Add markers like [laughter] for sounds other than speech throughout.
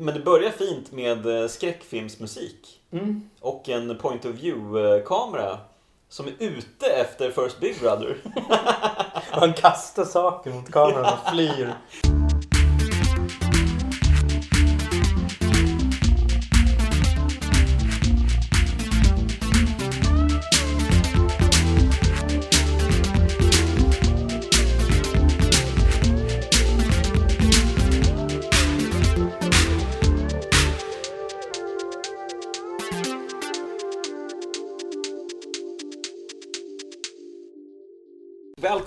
Men det börjar fint med eh, skräckfilmsmusik. Mm. Och en point of view-kamera som är ute efter First Big Brother. [laughs] Han kastar saker mot kameran och flyr. [laughs]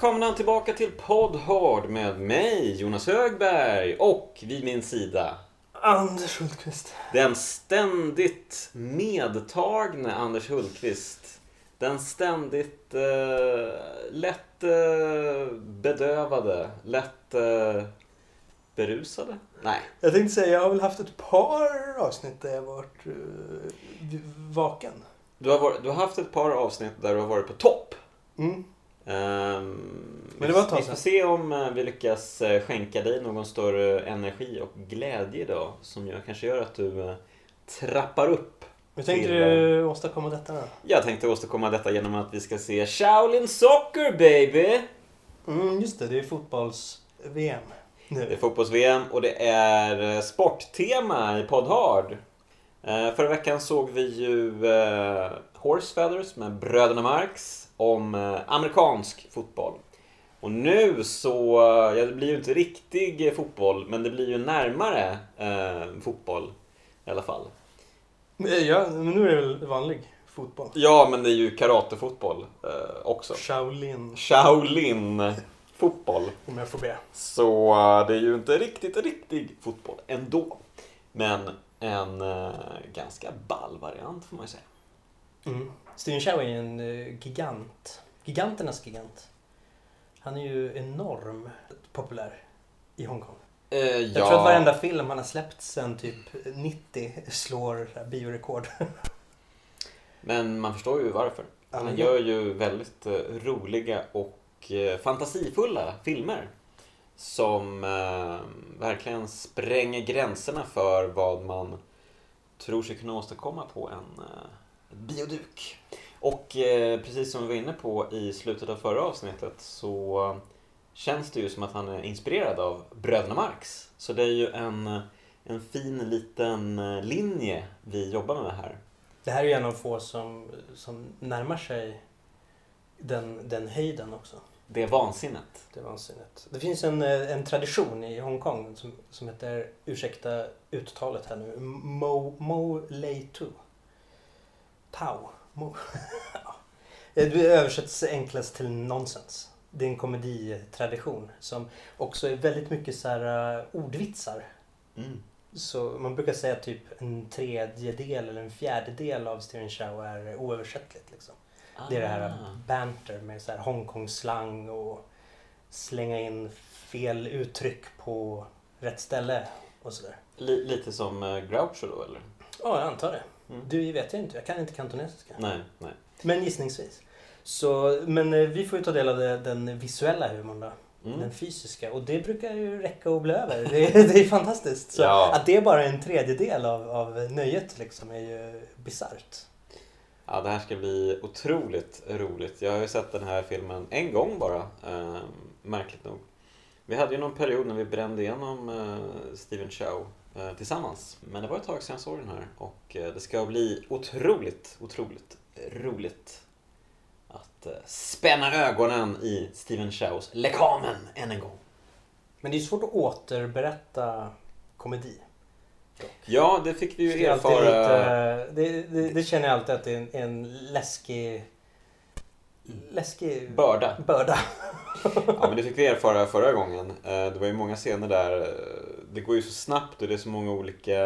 Välkomna tillbaka till Podhard med mig, Jonas Högberg, och vid min sida Anders Hultqvist. den ständigt medtagne Anders Hultqvist. Den ständigt eh, lätt eh, bedövade, lätt eh, berusade? Nej. Jag tänkte säga, jag har väl haft ett par avsnitt där jag varit uh, vaken. Du har, varit, du har haft ett par avsnitt där du har varit på topp. Mm. Ehm, Men det var ett tag vi får se om eh, vi lyckas eh, skänka dig någon större energi och glädje idag som gör, kanske gör att du eh, trappar upp. Hur tänkte Till, du åstadkomma detta då? Jag tänkte åstadkomma detta genom att vi ska se Shaolin Soccer baby! Mm, just det, det är fotbolls-VM Det är fotbolls-VM och det är sporttema i Podhard. Eh, Förra veckan såg vi ju Horse Feathers med bröderna Marx om eh, amerikansk fotboll. Och nu så, eh, ja det blir ju inte riktig eh, fotboll, men det blir ju närmare eh, fotboll i alla fall. Ja, men nu är det väl vanlig fotboll. Ja, men det är ju karatefotboll eh, också. Shaolin, Shaolin fotboll. om jag får be. Så eh, det är ju inte riktigt riktig fotboll ändå. Men en eh, ganska ball variant får man ju säga. Mm. Steven Chow är ju en eh, gigant. Giganternas gigant. Han är ju enormt populär i Hongkong. Eh, Jag tror att varenda film han har släppt sen typ 90 slår biorekord. [laughs] Men man förstår ju varför. Han men- gör ju väldigt eh, roliga och eh, fantasifulla filmer. Som verkligen spränger gränserna för vad man tror sig kunna åstadkomma på en bioduk. Och eh, precis som vi var inne på i slutet av förra avsnittet så känns det ju som att han är inspirerad av bröderna Marx. Så det är ju en, en fin liten eh, linje vi jobbar med här. Det här är ju en av få som, som närmar sig den, den höjden också. Det är vansinnet. Det är vansinnigt. Det finns en, eh, en tradition i Hongkong som, som heter, ursäkta uttalet här nu, Mo, Mo Lei Tu. [laughs] Ja. Det översätts enklast till nonsens. Det är en komeditradition som också är väldigt mycket så här uh, ordvitsar. Mm. Så man brukar säga att typ en tredjedel eller en fjärdedel av Steven Chow är oöversättligt. Liksom. Det är det här Ah. banter med så här Hongkong-slang och slänga in fel uttryck på rätt ställe och sådär. Li- lite som eh, Groucho då eller? Ja, jag antar det. Mm. Du vet jag inte, jag kan inte kantonesiska. Nej, nej. Men gissningsvis. Så, men eh, vi får ju ta del av den visuella humorn då. Mm. Den fysiska. Och det brukar ju räcka och bli över. Det, är- det är fantastiskt. Så Ja. att det är bara en tredjedel av, av nöjet liksom är ju bisarrt. Ja, det här ska bli otroligt roligt. Jag har ju sett den här filmen en gång bara, eh, märkligt nog. Vi hade ju någon period när vi brände igenom eh, Steven Chow tillsammans. Men det var ett tag sedan jag såg den här och eh, det ska bli otroligt, otroligt roligt att eh, spänna ögonen i Steven Chows lekamen än en gång. Men det är svårt att återberätta komedi. Ja, det fick vi ju erfara. lite, det, det, det känner jag alltid att det är en, en läskig, läskig Börda. börda. Ja, men det fick vi erfara förra gången. Eh, Det var ju många scener där. Det går ju så snabbt och det är så många olika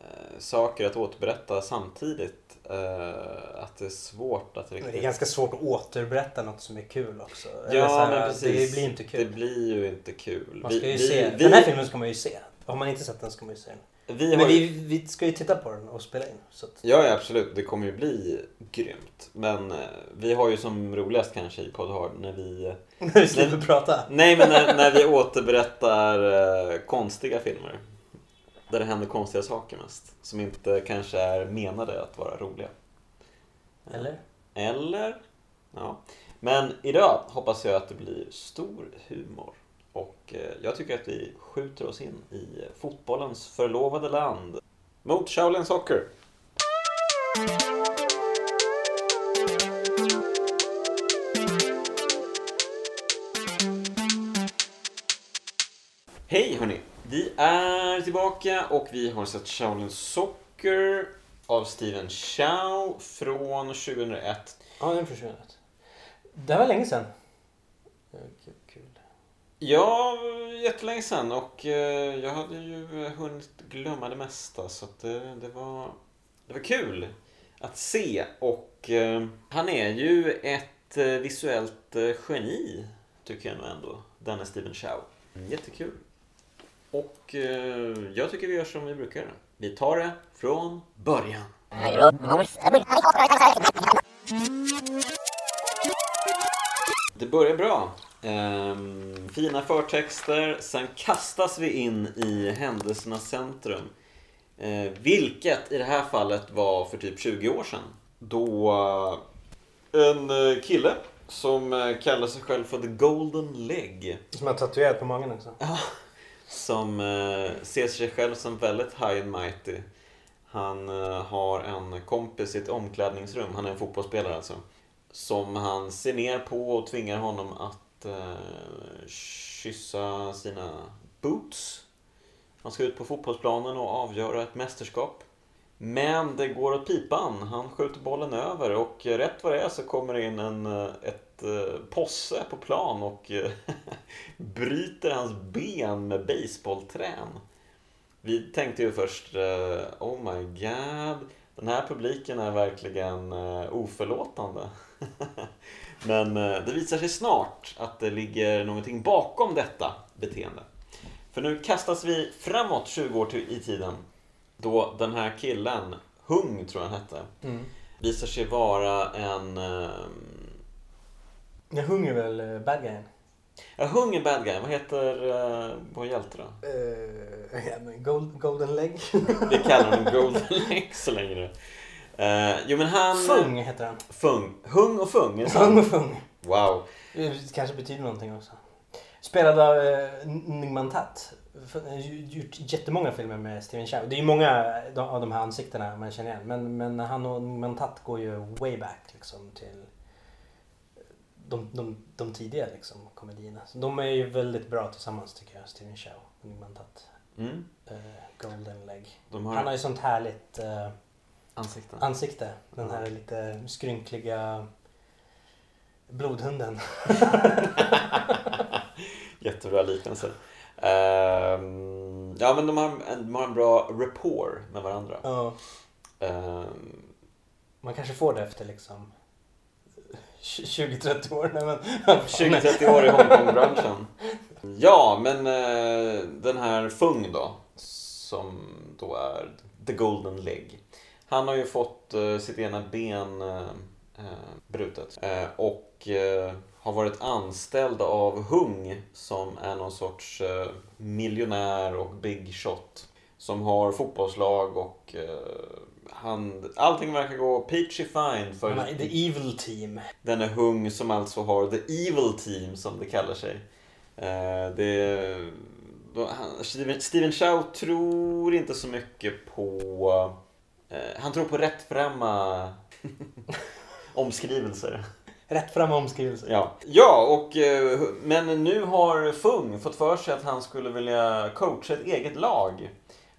eh, saker att återberätta samtidigt. eh, Att det är svårt att Det riktigt... är ganska svårt att återberätta något som är kul också. Ja, här, men precis. Det blir inte Det kul. blir ju inte kul. Man ska ju vi, se. vi, Den här filmen ska man ju se. Har man inte sett den ska man ju se den. Vi Men ju- vi, vi ska ju titta på den och spela in. Så att, Ja, ja, absolut. Det kommer ju bli grymt. Men eh, vi har ju som roligast kanske i Podhard när vi... [laughs] när vi slipper prata. Nej, men när, när vi [laughs] återberättar eh, konstiga filmer. där det händer konstiga saker mest. Som inte kanske är menade att vara roliga. Eller? Eller? Ja. Men idag hoppas jag att det blir stor humor. Och eh, jag tycker att vi skjuter oss in i fotbollens förlovade land. Mot Shaolin Soccer. Hej hörni! Vi är tillbaka och vi har sett Shaolin Soccer av Steven Chow från 2001. Ja, den försvunnit. Det var länge sedan. Ja, jättelänge sedan och eh, jag hade ju hunnit glömma det mesta så att det, det, var, det var kul att se och eh, han är ju ett eh, visuellt eh, geni tycker jag nog ändå, denne Steven Chow. Jättekul. Och eh, jag tycker vi gör som vi brukar. Vi tar det från början. Det börjar bra. Ehm, fina förtexter, sen kastas vi in i händelsernas centrum. Eh, vilket i det här fallet var för typ 20 år sedan. Då eh, en eh, kille som eh, kallar sig själv för The Golden Leg. Som har tatuerat på magen också. Som ser sig själv som väldigt high and mighty. Han har en kompis i ett omklädningsrum, han är en fotbollsspelare alltså. Som han ser ner på och tvingar honom att eh, kyssa sina boots. Han ska ut på fotbollsplanen och avgöra ett mästerskap. Men det går åt pipan. Han skjuter bollen över och rätt vad det är så kommer det in en, eh, ett eh, posse på plan och eh, [laughs] bryter hans ben med baseballträn. Vi tänkte ju först, eh, oh my god, den här publiken är verkligen eh, oförlåtande. [laughs] Men eh, det visar sig snart att det ligger någonting bakom detta beteende. För nu kastas vi framåt 20 år i tiden. Då den här killen, Hung tror jag han hette, Mm. visar sig vara en... Eh, Jag hunger väl eh, bad guyen. Ja, Hung är bad guy. Vad heter eh, vår hjälte då? Uh, ja, men gold, golden leg. [laughs] Vi kallar honom Golden Leg så länge nu. Eh, jo men han... Fung heter han. Fung. Hung och Fung, är Fung och? Fung. Wow. Det kanske betyder någonting också. Spelad av uh, Nyman Tat. Gjort jättemånga filmer med Steven Chow. Det är ju många av de här ansiktena man känner igen. Men, men han och Nyman Tat går ju way back liksom till de, de, de tidiga liksom, komedierna. Så de är ju väldigt bra tillsammans tycker jag, Steven Chow och Nyman Tat. Mm. Eh, Golden Leg. De Han har har ju sånt härligt eh, ansikten. ansikte. Den här lite skrynkliga blodhunden. [laughs] Jättebra liknelse. Ehm, ja men de har, en, de har en bra rapport med varandra. Ja. Ehm, Man kanske får det efter liksom 20-30 år. Nej, men, [laughs] 20-30 år i Hongkong-branschen. Ja, men eh, den här Fung då, som då är the golden leg. Han har ju fått eh, sitt ena ben eh, eh, brutet eh, och eh, har varit anställd av Hung som är någon sorts eh, miljonär och big shot. Som har fotbollslag och eh, han, allting verkar gå peachy fine för Han har The Evil Team. Denne Hung som alltså har The Evil Team som det kallar sig. Eh, det, då, han, Steven, Steven Chow tror inte så mycket på... Eh, han tror på rättframma [laughs] omskrivelser. Rätt fram omskrivelse. Ja, ja och, eh, men nu har Fung fått för sig att han skulle vilja coacha ett eget lag.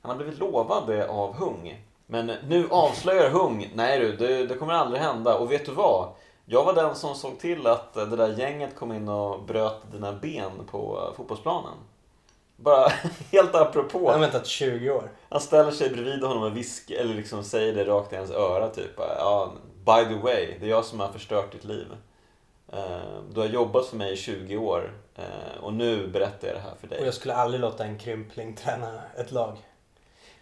Han har blivit lovad det av Hung. Men nu avslöjar Hung, nej du, det, det kommer aldrig hända. Och vet du vad? Jag var den som såg till att det där gänget kom in och bröt dina ben på eh, fotbollsplanen. Bara [laughs] helt Han har apropå. väntat 20 år. Han ställer sig bredvid honom och viskar, eller liksom säger det rakt i hans öra typ. Ja, by the way, det är jag som har förstört ditt liv. Eh, Du har jobbat för mig i 20 år eh, och nu berättar jag det här för Och dig. jag skulle aldrig låta en krympling träna ett lag.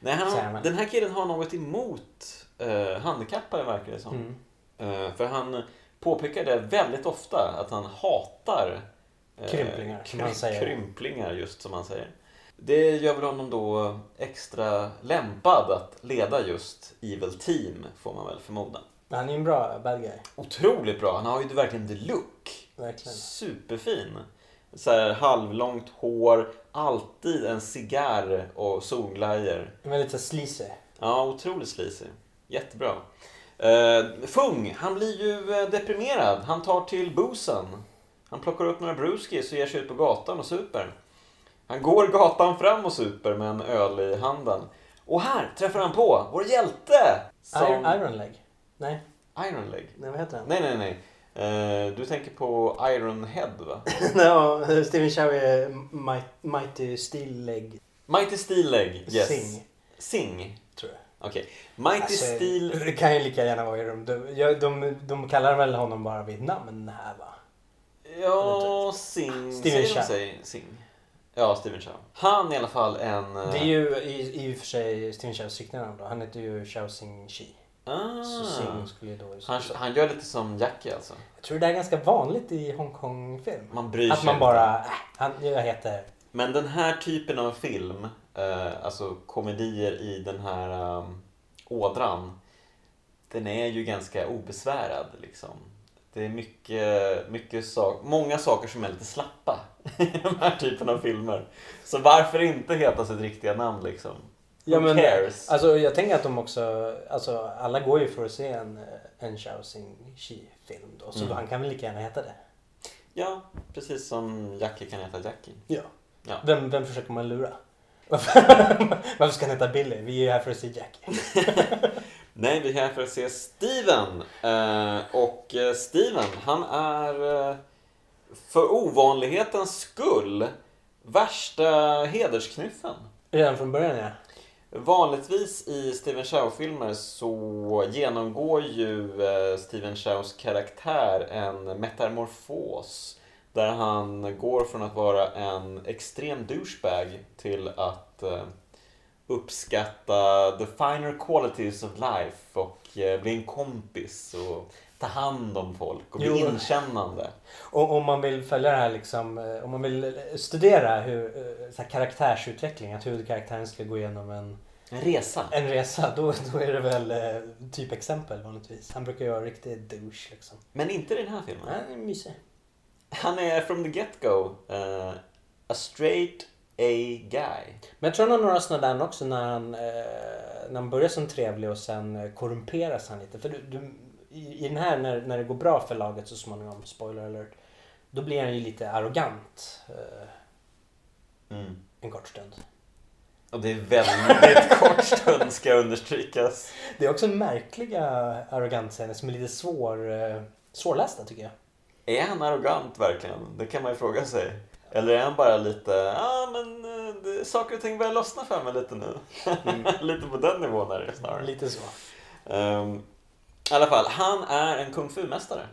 Nej, han, man. den här killen har något emot eh, handikappade verkar det som. Mm. Eh, för han påpekar det väldigt ofta att han hatar eh, Krymplingar, som han säger. Krymplingar just som han säger. Det gör väl honom då extra lämpad att leda just Evil Team, får man väl förmoda. Han är ju en bra bad guy. Otroligt bra. Han har ju verkligen the look. Verkligen. Superfin. Så här halvlångt hår, alltid en cigarr och solglajjor. Väldigt så sleazy. Ja, otroligt sleazy. Jättebra. Uh, Fung, han blir ju eh, deprimerad. Han tar till boosen. Han plockar upp några brewskis och ger sig ut på gatan och super. Han går gatan fram och super med en öl i handen. Och här träffar han på vår hjälte! Iron, Iron Leg? Nej. Iron Leg? Nej, vad heter han? Nej, nej, nej. Eh, du tänker på Iron Head, va? [laughs] no, Steven Chow är Mighty, Steel Leg. Mighty Steel Leg, yes. Sing, Sing. tror jag. Okej. Mighty Alltså, Steel... Det kan ju lika gärna vara i dem. De, ja, de, de kallar väl honom bara vid namn här va? Ja, Sing. Steven Chow. sig Sing? Ja, Steven Chow. Han är i alla fall en... eh, Det är ju i, i och för sig Steven Chows då. Han heter ju Chow Sing Chi. Ah. Så Sing skulle då... Han, han gör lite som Jackie alltså. Jag tror det är ganska vanligt i Hongkong-film. Man bryr Att sig man inte. bara, äh, han, jag heter... Men den här typen av film, eh, alltså komedier i den här um, ådran, den är ju ganska obesvärad liksom. Det är mycket, mycket sak, många saker som är lite slappa [laughs] i den här typen av filmer. Så varför inte heta sitt riktiga namn liksom? Ja, men, cares? Alltså jag tänker att de också, alltså alla går ju för att se en, en Chow Sing Chi-film då. Så Mm. han kan väl lika gärna heta det. Ja, precis som Jackie kan heta Jackie. Ja. Ja. Vem, vem försöker man lura? [laughs] Varför, ska han heta Billy? Vi är ju här för att se Jackie. [laughs] Nej, vi är här för att se Steven. Eh, och eh, Steven, han är eh, för ovanlighetens skull värsta hedersknyffen. Redan från början ja. Vanligtvis i Steven Chow-filmer så genomgår ju eh, Steven Chows karaktär en metamorfos. Där han går från att vara en extrem douchebag till att eh, uppskatta the finer qualities of life och eh, bli en kompis och ta hand om folk och bli Jo. inkännande. Och om man vill följa det här liksom, om man vill studera hur, så här karaktärsutveckling, att huvudkaraktären ska gå igenom en, En resa. en resa, då, då är det väl eh, typexempel vanligtvis. Han brukar ju vara riktig douche liksom. Men inte i den här filmen. Han är mysig. Han är from the get-go eh, a straight A guy. Men jag tror han har några sådana där också när han, eh, när han börjar som trevlig och sen eh, korrumperas han lite. För du, du, i, I den här när, när det går bra för laget så småningom, spoiler alert, då blir han ju lite arrogant eh, Mm. en kort stund. Och det är väldigt [laughs] kort stund ska understrykas. Det är också märkliga arrogansscener som är lite svår, eh, svårlästa tycker jag. Är han arrogant verkligen? Det kan man ju fråga sig. Eller är han bara lite, ja ah, men eh, det, saker och ting börjar lossna för mig lite nu. [laughs] lite på den nivån är det snarare. Lite så. Ehm, I alla fall, han är en kung fu-mästare.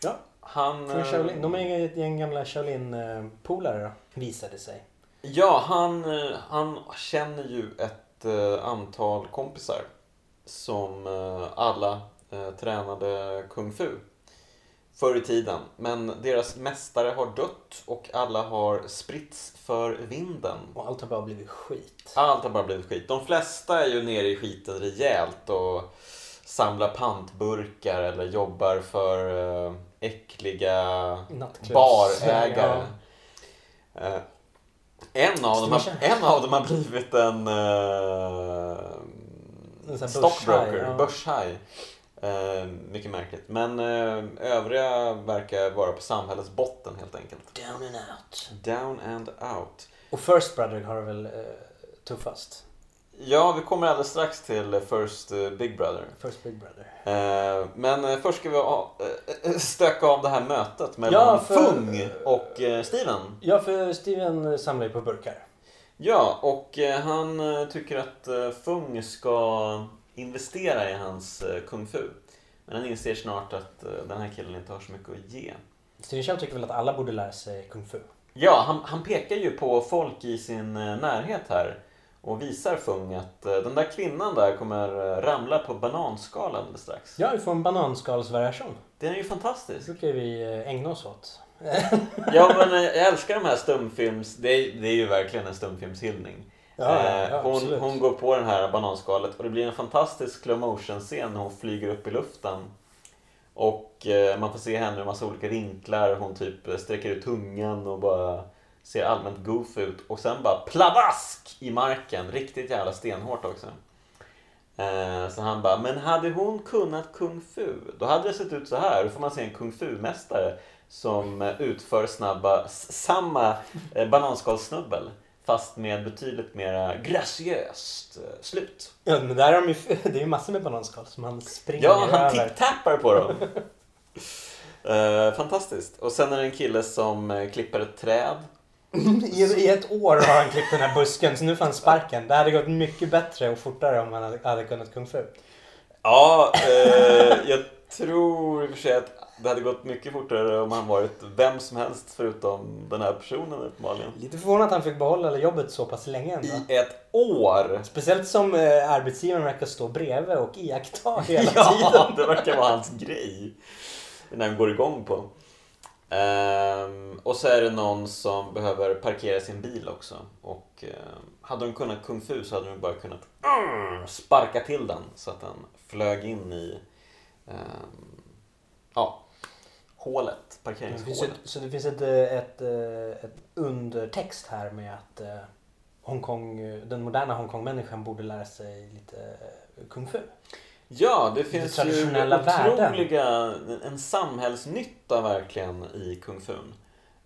Ja. Han... Från eh, Shaolin. De är ett gäng gamla Shaolin-polare visade sig. Ja, han, eh, han känner ju ett eh, antal kompisar som eh, alla tränade kung fu förr i tiden. Men deras mästare har dött och alla har spritts för vinden. Och allt har bara blivit skit. Allt har bara blivit skit. De flesta är ju nere i skiten rejält och samlar pantburkar eller jobbar för äckliga barägare. Ja. En, av dem har, en av dem har blivit en uh, stockbroker, ja. börshaj. Eh, mycket märkligt. Men eh, övriga verkar vara på samhällets botten helt enkelt. Down and out. Down and out. Och First Brother har det väl eh, tuffast. Ja, vi kommer alldeles strax till First eh, Big Brother. First Big Brother. Eh, men eh, först ska vi ha, eh, stöka av det här mötet mellan Ja, för- Fung och eh, Steven. Ja, för Steven samlar ju på burkar. Ja, och eh, han eh, tycker att eh, Fung ska investera i hans eh, kung fu. Men han inser snart att eh, den här killen inte har så mycket att ge. Steven Chow tycker väl att alla borde lära sig kung fu. Ja, han, han pekar ju på folk i sin eh, närhet här och visar Fung att eh, den där kvinnan där kommer eh, ramla på bananskal alldeles strax. Ja, vi får en bananskalsvariation. Den är ju Det fantastisk. brukar vi eh, ägna oss åt. [laughs] Ja men jag älskar de här stumfilms... Det är, det är ju verkligen en stumfilmshyllning. Ja, ja, hon, hon går på den här bananskalet och det blir en fantastisk slow motion scen när hon flyger upp i luften. Och man får se henne i massa olika vinklar. Hon typ sträcker ut tungan och bara ser allmänt goof ut. Och sen bara pladask i marken. Riktigt jävla stenhårt också. Eh, så han bara, men hade hon kunnat kung fu? Då hade det sett ut så här. Då får man se en kung fu-mästare som eh, utför snabba, samma eh, bananskalssnubbel. Fast med betydligt mer graciöst eh, slut. Ja, men där har de ju, [laughs] det är ju massor med bananskal som han springer Ja, han tipp-tappar på dem. [laughs] Fantastiskt. Och sen är det en kille som klipper ett träd. I, ett år har han klippt den här busken så nu får han sparken. Det hade gått mycket bättre och fortare om han hade, hade kunnat kung fu. Ja, eh, jag tror i och för sig att det hade gått mycket fortare om han varit vem som helst förutom den här personen uppenbarligen. Lite förvånad att han fick behålla jobbet så pass länge ändå. I ett år! Speciellt som eh, arbetsgivaren verkar stå bredvid och iaktta [laughs] hela ja, tiden. det verkar vara hans grej. När han går igång på. Ehm, och så är det någon som behöver parkera sin bil också. Och ehm, hade de kunnat kung fu så hade de bara kunnat mm, sparka till den så att den flög in i ehm, ja, hålet, Det parkeringshålet. ett, så det finns ett, eh, ett, eh, ett undertext här med att eh, Hongkong, den moderna Hongkong-människan borde lära sig lite kung fu. Ja, det finns ju traditionella värden. otroliga, en samhällsnytta verkligen i kung fun.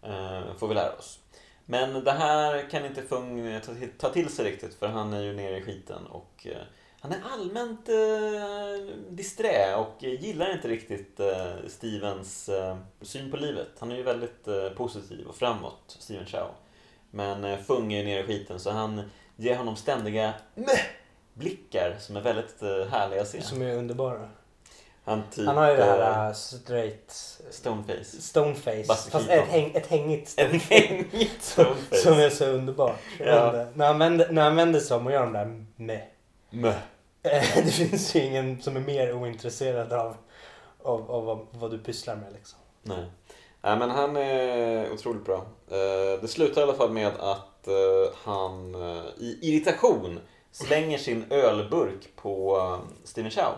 Eh, får vi lära oss. Men det här kan inte Fung ta till- sig riktigt för han är ju nere i skiten och eh, han är allmänt eh, disträ och gillar inte riktigt eh, Stevens eh, syn på livet. Han är ju väldigt positiv och framåt, Steven Chow. Men Fung är nere i skiten så han ger honom ständiga meh blickar som är väldigt eh, härliga att se. Som är underbara. Han, typ, Han har ju det här eh, straight Stoneface. stoneface. Fast ett, häng, ett hängigt stoneface. hängigt stoneface. Som är så underbart. Ja. När, han vänder, när han vänder sig om och gör de där. Meh. [laughs] Det finns ju ingen som är mer ointresserad av, av, av vad, vad du pysslar med liksom. Nej. Nej, men han är otroligt bra. Det slutar i alla fall med att han i irritation slänger sin ölburk på eh, Steven Chow.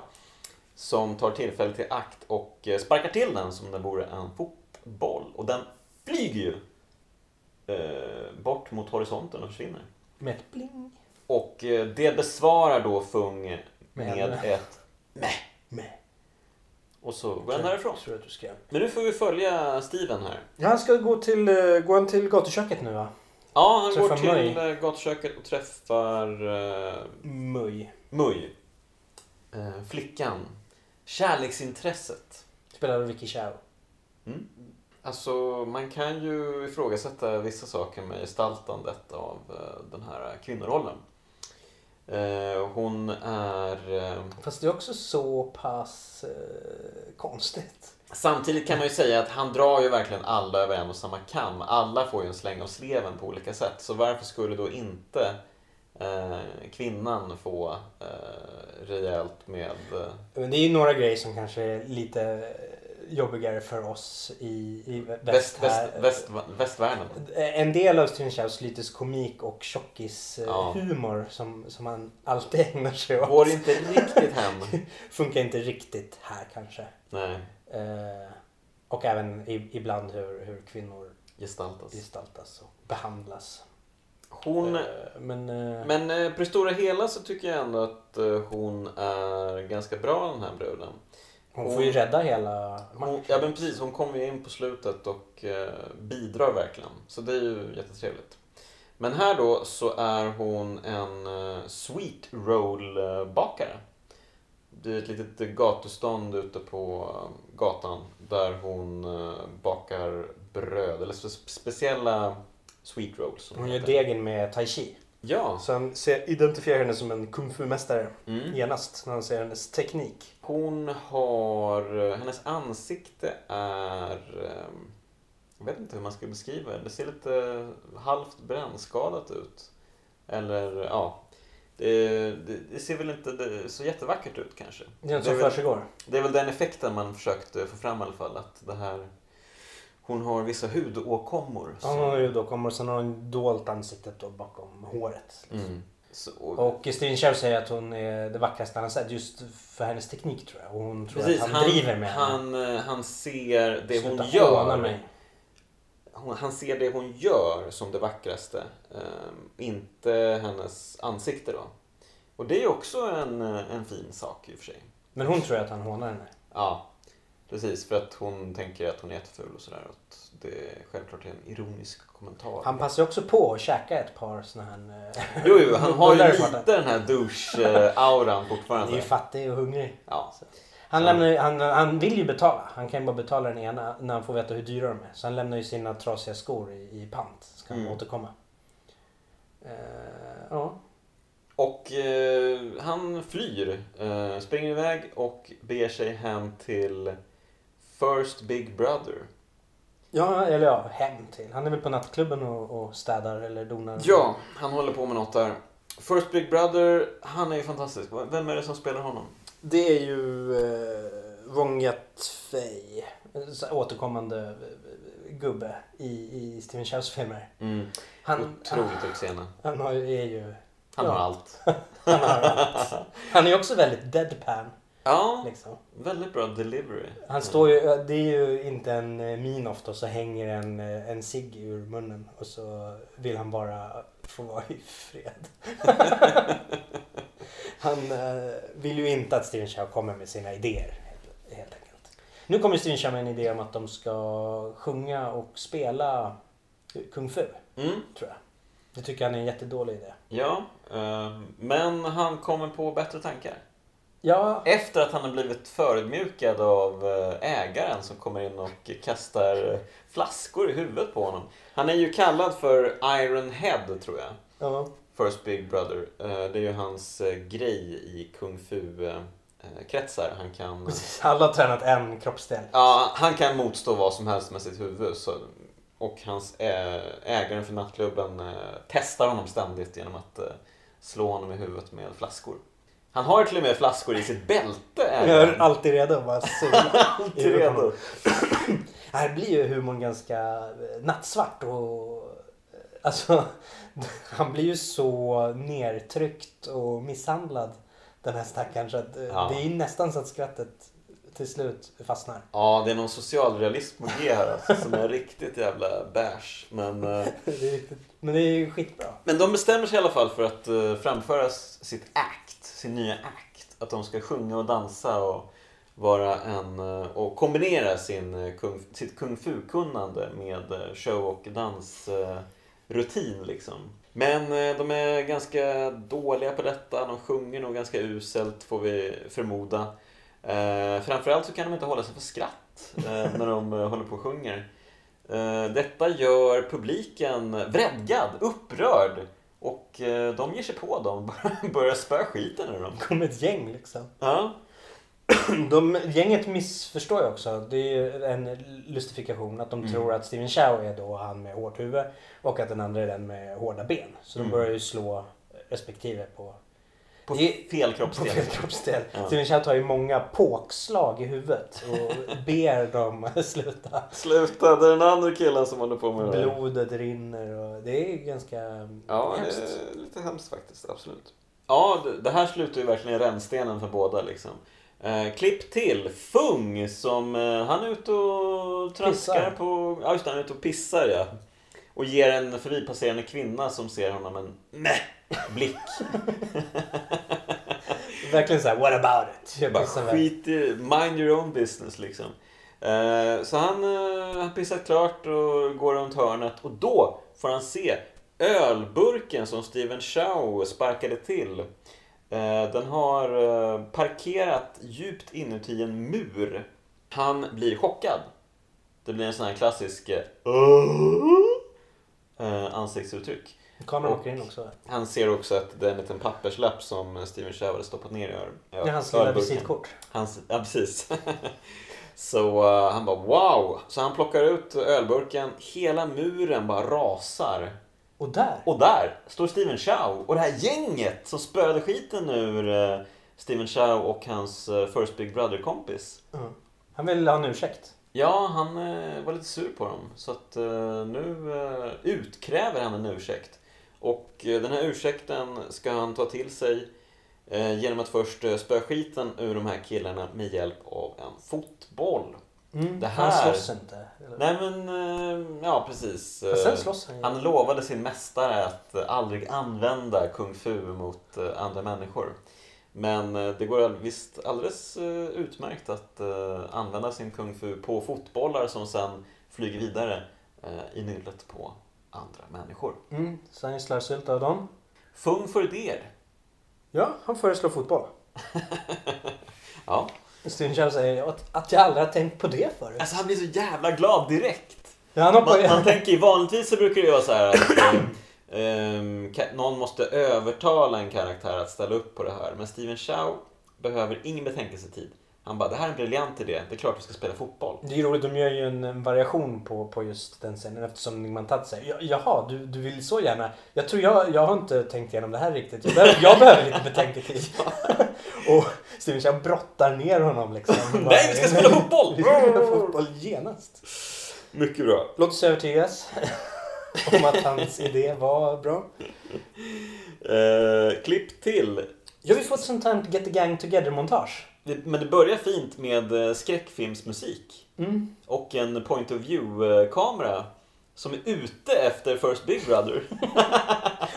Som tar tillfället i akt och eh, sparkar till den som om det vore en fotboll. Och den flyger ju eh, bort mot horisonten och försvinner. Med ett bling. Och eh, det besvarar då Fung Med med ett Med. och så går han därifrån. Men nu får vi följa Steven här. Ja, han ska gå till, eh, gå han till gatuköket nu va? Ja, han Träffar går till eh, gatuköket och träffar uh, Muj. Mui. Eh, flickan. Kärleksintresset. Spelar av Vicky Chow. Mm. Alltså, man kan ju ifrågasätta vissa saker med gestaltandet av eh, den här kvinnorollen. Eh, hon är... eh, Fast det är också så pass eh, konstigt. Samtidigt kan man ju säga att han drar ju verkligen alla över en och samma kam. Alla får ju en släng av sleven på olika sätt. Så varför skulle då inte eh, kvinnan få eh, rejält med... Eh, Men det är ju några grejer som kanske är lite jobbigare för oss i, i väst, väst, väst, här. väst, västvärlden. En del av Chows lytes komik och tjockis eh, Ja. humor som, som han alltid ägnar sig åt. Går inte riktigt hem. [laughs] Funkar inte riktigt här kanske. Nej, Eh, och även i, ibland hur, hur kvinnor gestaltas. gestaltas och behandlas. Hon... Eh, men, eh, Men på det stora hela så tycker jag ändå att hon är ganska bra den här bruden. hon får ju rädda hela Hon, matchen. ja men precis, hon kommer ju in på slutet och bidrar verkligen. Så det är ju jättetrevligt. Men här då så är hon en sweet roll Det är ett litet gatustånd ute på eh, gatan där hon eh, bakar bröd, eller spe- speciella sweet rolls. Hon det gör degen med tai chi. Ja. Så han ser, identifierar henne som en kung fu-mästare Mm. genast när han ser hennes teknik. Hon har, eh, hennes ansikte är, eh, jag vet inte hur man ska beskriva det. Det ser lite halvt brännskadat ut. Eller ja, det, det, det ser väl inte så jättevackert ut kanske. Det är är som väl- försiggår. Det är väl den effekten man försökte få fram i alla fall. Att det här, hon har vissa hudåkommor. Ja, hon har ju då kommer och sen har hon dolt ansiktet då bakom håret. Mm. Så, Och Steven Chow säger att hon är det vackraste han har sett just för hennes teknik tror jag. Och hon tror Precis, att han, han, driver med henne. han, eh, han ser det hon Sluta håna gör. mig. Han ser det hon gör som det vackraste. ehm, inte hennes ansikte då. Och det är också en, eh, en fin sak i och för sig. Men hon tror att han hånar henne. Ja, precis. För att hon tänker att hon är jätteful och sådär. det självklart är en ironisk kommentar. Han passar också på att käka ett par såna här... eh, Jo, jo, han har ju lite den här douche-auran Han är ju fortfarande. fattig och hungrig. Ja. Han, lämnar, han, han vill ju betala. Han kan ju bara betala den ena när han får veta hur dyra de är. Så han lämnar ju sina trasiga skor i, i pant. Ska han Mm. återkomma. Eh, ja. Och eh, han flyr, eh, springer iväg och beger sig hem till First Big Brother. ja, eller ja, hem till. Han är väl på nattklubben och, och städar eller donar. Ja, han håller på med något där. First Big Brother, han är ju fantastisk. Vem är det som spelar honom? Det är ju eh, så här Återkommande eh, gubbe i, i Steven Chows filmer. Mm. Han, Otroligt utseende. han har, ju- är ju... Han Ja. har allt. [laughs] Han, har allt. han är också väldigt deadpan. Ja, Liksom. väldigt bra delivery. Han står ju, det är ju inte en eh, min ofta så hänger en, eh, en cigg ur munnen och så vill han bara få vara i fred. [laughs] han eh, vill ju inte att Steven Chow kommer med sina idéer helt, helt enkelt. Nu kommer Steven Chow med en idé om att de ska sjunga och spela Kung Fu, Mm. tror jag. Det tycker han är en jättedålig idé. Ja, eh, men han kommer på bättre tankar. Ja, Efter att han har blivit förödmjukad av eh, ägaren som kommer in och kastar flaskor i huvudet på honom. Han är ju kallad för Iron Head tror jag. ja. First Big Brother. Eh, Det är ju hans eh, grej i kung fu eh. Han kan, alla har tränat en kroppsdel. ja, han kan motstå vad som helst med sitt huvud. Så, och hans ägaren för nattklubben testar honom ständigt genom att slå honom i huvudet med flaskor. Han har till och med flaskor i sitt bälte. Jag är alltid redo bara. [laughs] Alltid redo. [clears throat] Här blir ju humorn ganska nattsvart och... Alltså, [laughs] han blir ju så nertryckt och misshandlad den här stackaren så att eh, Ja. det är nästan så att skrattet till slut fastnar. Ja, det är någon socialrealism att ge här alltså, som är riktigt jävla bärs. Men, eh, [laughs] Det är riktigt, men det är ju skitbra. men de bestämmer sig i alla fall för att eh, framföra sitt act, sin nya act. Att de ska sjunga och dansa och vara en och kombinera sin, kung, sitt kung fu-kunnande med show och dansrutin liksom. Men eh, de är ganska dåliga på detta. De sjunger nog ganska uselt får vi förmoda. Eh, framförallt så kan de inte hålla sig för skratt eh, [laughs] när de håller på och sjunger. Eh, detta gör publiken vredgad, upprörd och de ger sig på dem [laughs] och börjar spöa skiten ur dem. Det kommer ett gäng liksom. Ja, [clears throat] De, gänget missförstår ju också. Det är ju en lustifikation att de Mm. tror att Steven Chow är då han med hårt huvud och att den andra är den med hårda ben. Så de Mm. börjar ju slå respektive på på fel [laughs] På kroppsdel. fel kroppsdel. Ja. Steven Chow tar ju många påkslag i huvudet och [laughs] ber dem sluta. Sluta, det är den andra killen som håller på med det. Blodet rinner och det är ganska Ja, hemskt. det är lite hemskt faktiskt, absolut. Ja, det, det här slutar ju verkligen i rännstenen för båda liksom. Eh, klipp till Fung som, eh, han är ute och traskar Pissar. på, ja just det, han är ute och pissar ja. Och ger en förbipasserande kvinna som ser honom en meh blick. [laughs] Verkligen såhär, what about it? Jag Bara pissar skit i, mind your own business liksom. Eh, så han har uh, pissat klart och går runt hörnet och då får han se ölburken som Steven Chow sparkade till. Eh, den har eh, parkerat djupt inuti en mur. Han blir chockad. Det blir en sån här klassisk eh, ansiktsuttryck. Kameran åker in också. Han ser också att det är en liten papperslapp som Steven Chow hade stoppat ner i ör- Det är hans lilla visitkort. Hans, ja, precis. [laughs] så uh, han bara wow. Så han plockar ut ölburken. Hela muren bara rasar. Och där! Och där står Steven Chow och det här gänget som spöade skiten ur uh, Steven Chow och hans uh, First Big Brother-kompis. Mm. Han vill ha en ursäkt. Ja, han eh, var lite sur på dem. Så att eh, nu eh, utkräver han en ursäkt. Och eh, den här ursäkten ska han ta till sig eh, genom att först eh, spöa skiten ur de här killarna med hjälp av en fotboll. Mm. Det Han här- slåss inte. eller? Nej men, eh, ja precis. Men sen slåss han ju. Han lovade sin mästare att aldrig använda kung fu mot eh, andra människor. Men eh, det går visst alldeles utmärkt att använda sin kung fu på fotbollar som sen flyger vidare i nyllet på andra människor. Mm. Så han gisslar sylt av dem. Fung för der. Ja, han föreslår fotboll. [laughs] Ja. Steven Chow säger att, att jag aldrig har tänkt på det förut. Alltså han blir så jävla glad direkt. Ja, han hoppar Man, man tänker vanligtvis så brukar det vara så här att [coughs] ka- någon måste övertala en karaktär att ställa upp på det här. Men Steven Chow behöver ingen betänkelsetid. Han bara, det här är en briljant idé. Det är klart vi ska spela fotboll. Det är roligt, de gör ju en, variation på, på just den scenen eftersom Nyman Tat säger "Ja, Jaha, du, du vill så gärna. Jag tror jag, jag har inte tänkt igenom det här riktigt. Jag behöver, jag behöver lite betänketid. [laughs] [laughs] och Steven Chow brottar ner honom liksom. Nej, vi ska spela fotboll! [laughs] Vi ska spela fotboll genast. Mycket bra. Låt oss övertygas om att hans idé var bra. Eh, klipp till. Jag vill få ett sånt här Get the Gang Together-montage. Det- Men det börjar fint med eh, skräckfilmsmusik. Mm. Och en point of view-kamera. Som är ute efter First Big Brother. [laughs]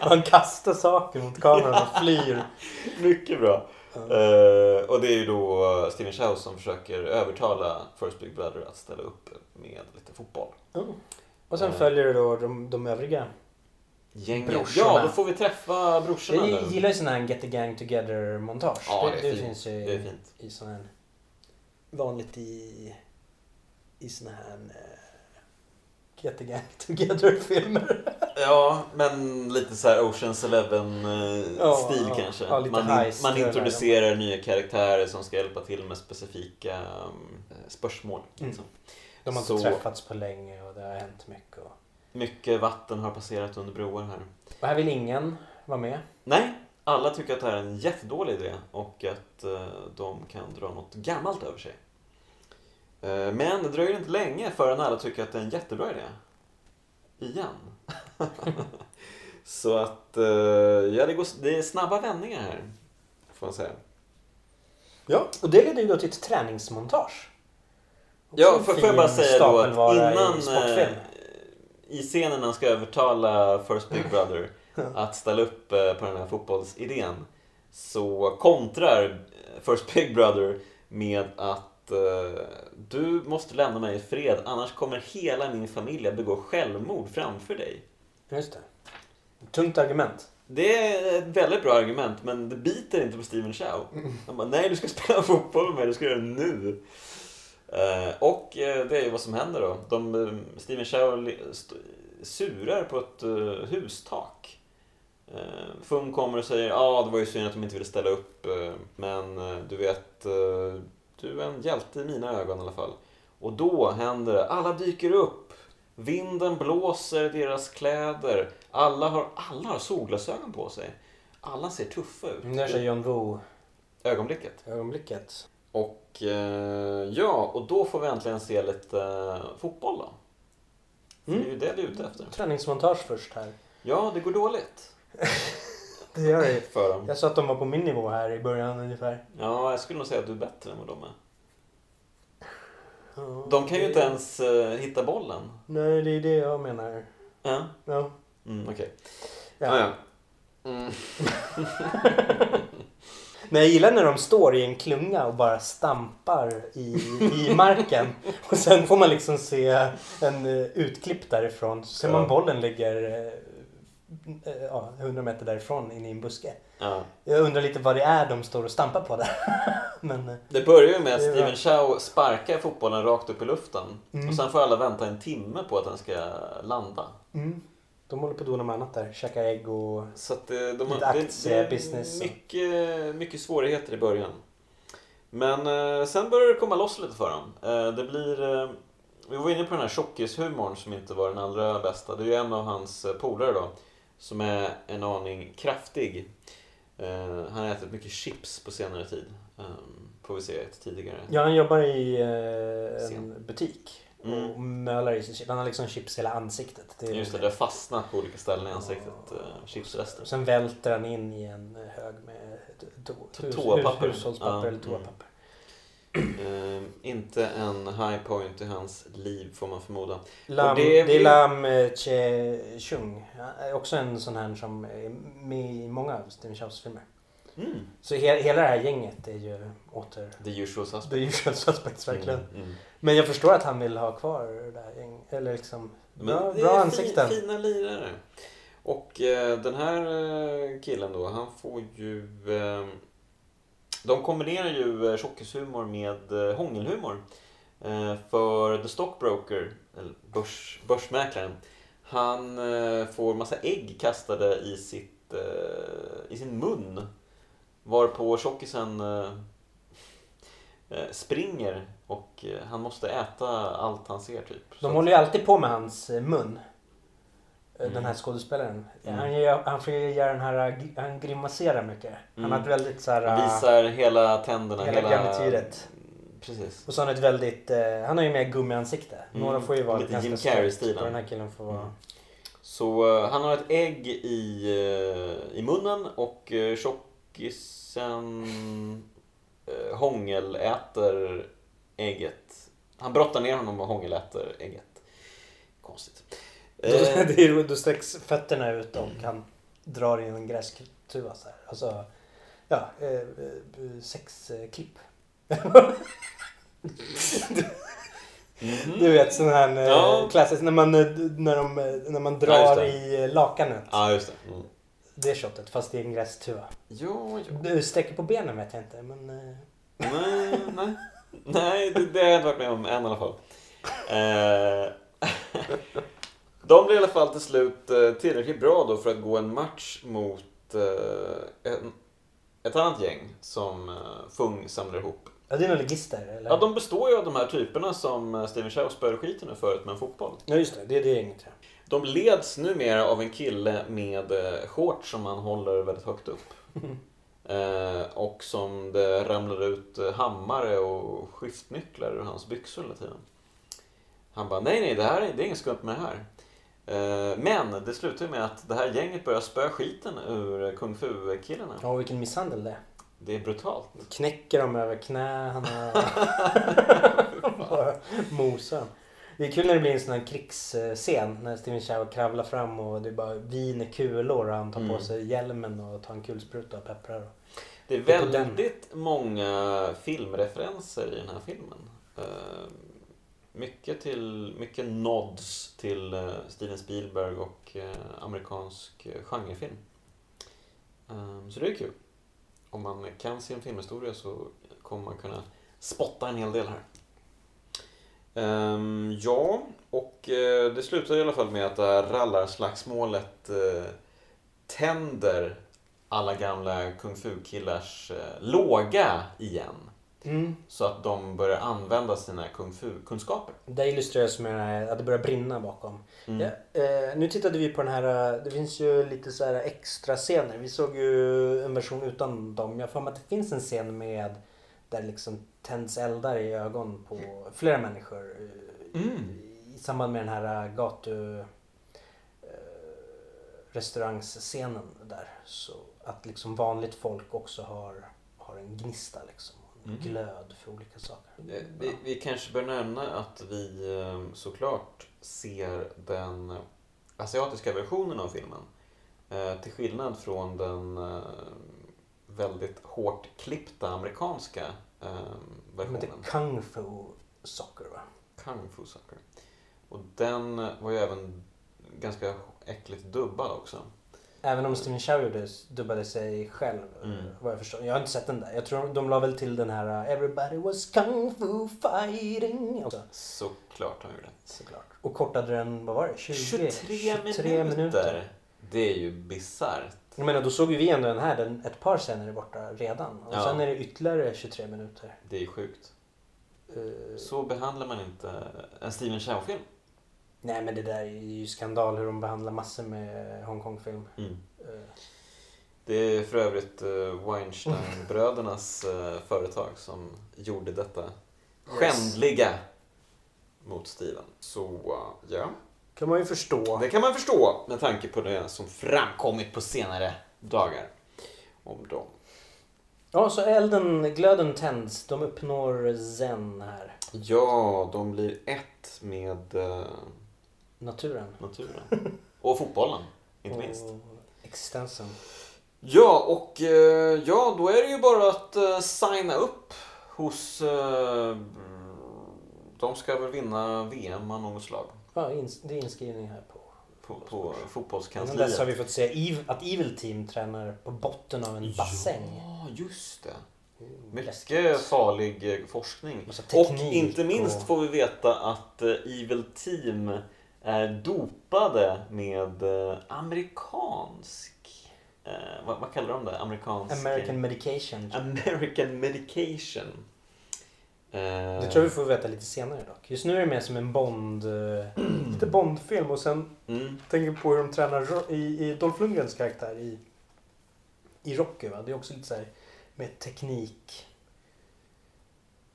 Och han kastar saker mot kameran och flyr. [laughs] Mycket bra. Eh, och det är ju då Steven Chow som försöker övertala First Big Brother att ställa upp med lite fotboll. Mm. Och sen Eh. följer det då de, de övriga. Gänget. Brorsorna. Ja, då får vi träffa brorsorna Jag gillar ju sådana här Get the Gang Together-montage. Ja, det, det det finns ju Det är fint. i sån här... Vanligt i... I såna här... eh, Get the Gang Together-filmer. [laughs] Ja, men lite så här Oceans Eleven-stil Ja, ja. kanske. Ja, man, heist, man introducerar nya karaktärer som ska hjälpa till med specifika um, spörsmål. Mm. Liksom. De har Så- inte träffats på länge och det har hänt mycket. Och, Mycket vatten har passerat under broar här. och här vill ingen vara med. Nej, alla tycker att det här är en jättedålig idé och att eh, de kan dra något gammalt över sig. Eh, men det dröjer inte länge förrän alla tycker att det är en jättebra idé. Igen. [laughs] Så att, eh, ja det, går, det är snabba vändningar här. Får man säga. Ja, och det leder ju då till ett träningsmontage. Också Ja, en får, jag bara säga då att innan i scenen när han ska övertala First Big Brother [laughs] att ställa upp eh, på den här fotbollsidén så kontrar eh, First Big Brother med att eh, du måste lämna mig i fred annars kommer hela min familj att begå självmord framför dig. Just det. Tungt argument. Det är ett väldigt bra argument men det biter inte på Steven Chow. [laughs] Han bara, nej du ska spela fotboll med mig, du ska göra det nu. Eh, och eh, det är ju vad som händer då. De, eh, Steven Chow surar på ett hustak. Fung kommer och säger, ja ah, det var ju synd att de inte ville ställa upp men du vet, du är en hjälte i mina ögon i alla fall. Och då händer det, alla dyker upp. Vinden blåser deras kläder. Alla har, alla har solglasögon på sig. Alla ser tuffa ut. Där ser John Woo Ögonblicket. ögonblicket. Och eh, ja, och då får vi äntligen se lite eh, fotboll då. Mm. Det är ju det vi är ute efter. Träningsmontage först här. Ja, det går dåligt [laughs] Det gör det. för dem. Jag sa att de var på min nivå här i början ungefär. Ja, jag skulle nog säga att du är bättre än vad de är. Ja, De kan ju inte ens eh, hitta bollen. Nej, det är det jag menar. Ja, Ja. mm, okej. Ja. Ja, ja. [laughs] Mm. [laughs] Men jag gillar när de står i en klunga och bara stampar i, i marken. [laughs] Och sen får man liksom se en eh, utklipp därifrån. Så ser man bollen ligger eh, eh, ja, 100 meter därifrån inne i en buske. Ja. Jag undrar lite vad det är de står och stampar på där. [laughs] Men Det börjar ju med att Steven Chow sparkar fotbollen rakt upp i luften. Mm. Och sen får alla vänta en timme på att den ska landa. mm, de håller på att dona med annat där. Käka ägg och... Så att det, de, Lite det, det aktiebusiness. är mycket, mycket svårigheter i början. Men eh, sen börjar det komma loss lite för dem. Eh, det blir... Eh, vi var inne på den här tjockishumorn som inte var den allra bästa. Det är ju en av hans eh, polare då. Som är en aning kraftig. Eh, han har ätit mycket chips på senare tid. Eh, får vi se ett tidigare. Ja, han jobbar i eh, en butik. Mm. Och mölar i sig chip. Han har liksom chips hela ansiktet. Det är Just det, det har fastnat på olika ställen i ansiktet. Uh, chipsrester. Sen välter han in i en hög med toapapper. hus- hushållspapper Ja, eller toapapper. Eh, inte en high point i hans liv får man förmoda. Lam, Och det, det är Lam eh, Che Chung. Är Också en sån här som är med i många av Steven Chows filmer. Mm. Så he, hela det här gänget är ju åter The usual suspect. The usual suspects verkligen. Mm, mm. Men jag förstår att han vill ha kvar det här gänget. Eller liksom bra, det bra ansikten. Fin, fina lirare. Och eh, den här eh, killen då, han får ju... Eh, de kombinerar ju eh, tjockishumor med eh, hångelhumor. Eh, för The Stockbroker, eller börs, börsmäklaren, han eh, får massa ägg kastade i, sitt, i sin mun. Varpå tjockisen springer och eh, han måste äta allt han ser typ. De håller ju alltid på med hans eh, mun. Eh, Mm. Den här skådespelaren. Mm. Han, gör, han får ju göra den här, eh, han grimaserar mycket. Han Mm. har ett väldigt så här... Han eh, visar hela tänderna. hela garnityret. Precis. Och så har han ett väldigt, eh, han har ju mer gummiansikte. Mm, Några får ju vara lite ganska Jim Carrey-stilen. Den här killen får vara... Mm. Så eh, han har ett ägg i, eh, i munnen och tjockisen uh, hångeläter ägget. Han brottar ner honom och hångeläter ägget. Konstigt. Då, Eh, [laughs] då sträcks fötterna ut och han drar in en gräskuva så här. Alltså, ja, eh, eh, sexklipp. mhm. Du vet sån här Ja. klassisk när man, när, de, när man Ja, drar det. i lakanet. Ja, just det. Mm. Det shotet fast i en grästuva. Jo, jo. Du sträcker på benen vet jag inte men... Nej, nej. Nej, det, det har jag inte varit med om än i alla fall. Eh, [laughs] de blir i alla fall till slut eh, tillräckligt bra då för att gå en match mot eh, en, ett annat gäng som eh, Fung samlar ihop. Ja det är nog ligister eller? Ja, de består ju av de här typerna som Steven Chow spöade skiten ur förut med en fotboll. ja just det, det är det gänget ja. De leds numera av en kille med eh, shorts som han håller väldigt högt upp. [laughs] Eh, och som det ramlar ut eh, hammare och skiftnycklar ur hans byxor hela tiden. Han bara, nej nej, det här är, det är inget skumt med det här. Eh, men det slutar med att det här gänget börjar spöa skiten ur kung fu-killarna. Ja vilken misshandel det är. Det är brutalt. Knäcker dem över knäna. Bara [laughs] mosar. Det är kul när det blir en sån här krigsscen när Steven Chow kravlar fram och det bara viner kulor och han tar på Mm. sig hjälmen och tar en kulspruta och pepprar. Det är väldigt många filmreferenser i den här filmen. Eh, mycket, till, mycket nods till eh, Steven Spielberg och eh, amerikansk eh, genrefilm. Eh, så det är kul. Om man kan sin filmhistoria så kommer man kunna spotta en hel del här. Ehm, ja, och det slutar i alla fall med att det här rallarslagsmålet tänder alla gamla kung fu-killars eh, låga igen. Mm. Så att de börjar använda sina kung fu-kunskaper. Det illustreras med att det börjar brinna bakom. Mm. Ja, eh, nu tittade vi på den här, eh, det finns ju lite så här extra scener. Vi såg ju en version utan dem. Jag har att det finns en scen med där liksom tänds eldar i ögon på flera människor. eh, Mm. I samband med den här gatu restaurangscenen där. Så att liksom vanligt folk också har, har en gnista liksom. En Mm. glöd för olika saker. Eh, Vi, vi kanske bör nämna att vi eh, såklart ser den asiatiska versionen av filmen. Eh, Till skillnad från den väldigt hårt klippta amerikanska Men det versionen. är kung fu socker va? Kung Fu Sucker. Och den var ju även ganska äckligt dubbad också. Även om Steven Chow gjorde, dubbade sig själv Mm. vad jag förstår. Jag har inte sett den där. Jag tror de la väl till den här uh, Everybody was kung fu fighting också. Såklart han gjorde. Såklart. Och kortade den, vad var det? 20, 23, minuter. Det är ju bisarrt. Jag menar då såg ju vi ändå den här, den, ett par scener är borta redan. Och Ja. sen är det ytterligare 23 minuter. Det är sjukt. Eh, Så behandlar man inte en Steven Chow-film. Nej men det där är ju skandal hur de behandlar massor med Hongkong-film. Mm. Eh, Det är för övrigt uh, Weinstein-brödernas uh, företag som gjorde detta skändliga mot Steven. Så ja, kan man ju förstå. det kan man förstå med tanke på det som framkommit på senare dagar om dem. Ja, så elden, glöden tänds. De uppnår zen här. Ja, de blir ett med Naturen. naturen. Och fotbollen, inte minst. Existensen. Ja, och eh, ja, då är det ju bara att eh, signa upp hos... eh, de ska väl vinna VM av något slag Ja, det är inskrivning här på. på, på Innan dess har fotbollskansliet. vi fått se att Evil Team tränar på botten av en bassäng. Ja, just det. Mm. Mycket farlig forskning. Och inte minst får vi veta att Evil Team är dopade med eh, amerikansk... Eh, vad, vad kallar de det? Amerikansk... American medication. American medication. Eh, Det tror jag vi får veta lite senare dock. Just nu är det mer som en Bond... eh, lite Bond-film och sen Mm. tänker på hur de tränar i, i Dolph Lundgrens karaktär i, i Rocky. Va? Det är också lite så här med teknik.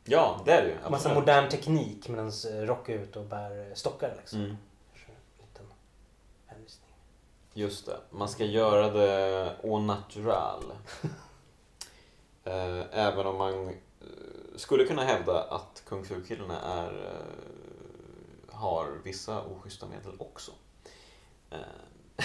Ja, det är det ju. Massa modern teknik medan Rocky är ute och bär eh, stockar. Liksom. Mm. Kanske en liten hänvisning. Just det. Man ska göra det au natural. [laughs] Eh, Även om man eh, skulle kunna hävda att Kung Fu-killarna är, eh, har vissa oschyssta medel också.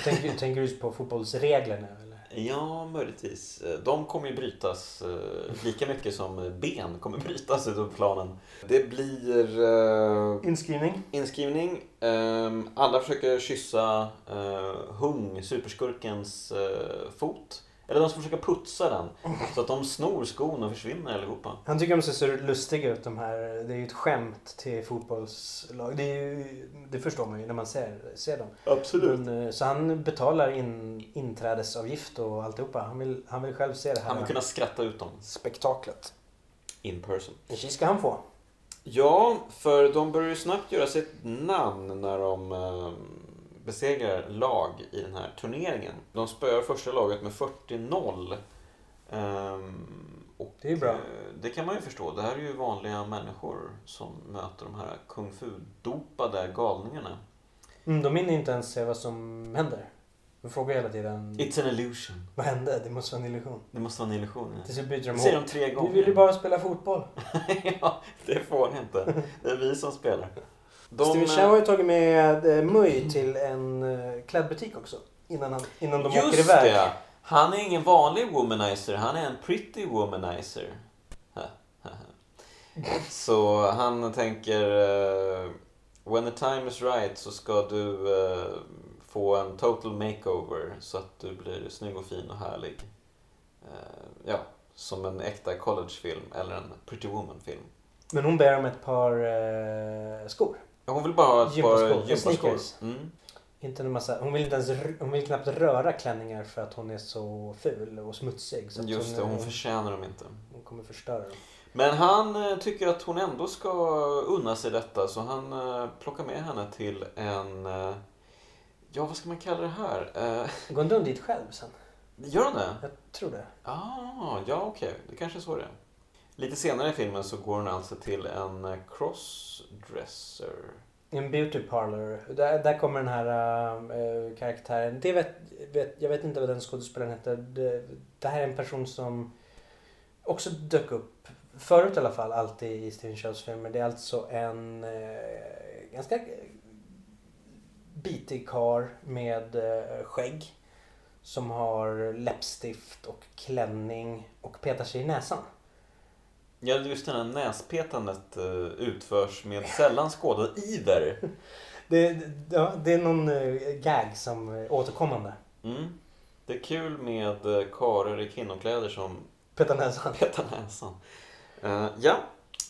Tänker, tänker du på fotbollsreglerna? [laughs] Ja, möjligtvis. Eh, De kommer ju brytas eh, lika mycket som ben kommer brytas på planen. Det blir eh, Inskrivning? inskrivning. Ehm, Alla försöker kyssa eh, Hung, superskurkens eh, fot. Eller de ska försöka putsa den. Så att de snor skon och försvinner allihopa. Han tycker de ser så lustiga ut de här. Det är ju ett skämt till fotbollslag. Det, är ju, det förstår man ju när man ser, ser dem. Men, eh, så han betalar in inträdesavgift och alltihopa. Han vill, han vill själv se det här Han vill kunna skratta ut dem spektaklet. in person. Kyss ska han få. Ja, för de börjar ju snabbt göra sitt namn när de eh, besegrar lag i den här turneringen. De spöar första laget med 40-0. Ehm, och Det är bra. eh, det kan man ju förstå. Det här är ju vanliga människor som möter de här kung fu-dopade galningarna. Mm, de hinner inte ens se vad som händer. De frågar hela tiden. It's an illusion. Vad hände? Det måste vara en illusion. Det måste vara en illusion. Till slut byter Det de säger ihop. de tre Vi gånger. vill ju bara spela fotboll. [laughs] ja, det får ni inte. Det är vi som spelar. De, Steven Chow har ju tagit med eh, Mui till en eh, klädbutik också. Innan, han, innan de åker Just iväg. det! Han är ingen vanlig womanizer, han är en pretty womanizer. [laughs] så han tänker eh, When the time is right så ska du eh, få en total makeover så att du blir snygg och fin och härlig. Eh, ja, som en äkta collegefilm eller en pretty woman-film. Men hon ber om ett par eh, skor. Hon vill bara ha ett par Gympaskor. Mm. Inte en massa, hon vill inte ens hon vill knappt röra klänningar för att hon är så ful och smutsig. Så Just det, hon hon, förtjänar dem inte. hon kommer förstöra dem. Men han eh, tycker att hon ändå ska unna sig detta så han eh, plockar med henne till en... eh, Ja, vad ska man kalla det här? [laughs] Går inte hon dit själv sen? Gör hon det? Jag tror det. Ah, ja okej. Det kanske är så det är. Lite senare i filmen så går hon alltså till en eh, crossdresser. En beauty parlor. Där, där kommer den här äh, karaktären. Det vet, vet, jag vet inte vad den skådespelaren heter. Det, det här är en person som också dök upp, förut i alla fall, alltid i Steven Chows filmer. Det är alltså en äh, ganska bitig kar med äh, skägg. Som har läppstift och klänning och petar sig i näsan. Ja, just det här näspetandet eh, utförs med sällan skådad iver. [laughs] Det, ja, det är någon äh, gag som är återkommande. Mm. Det är kul med eh, karlar i kvinnokläder som Petar näsan. [laughs] Peta näsan. Eh, ja,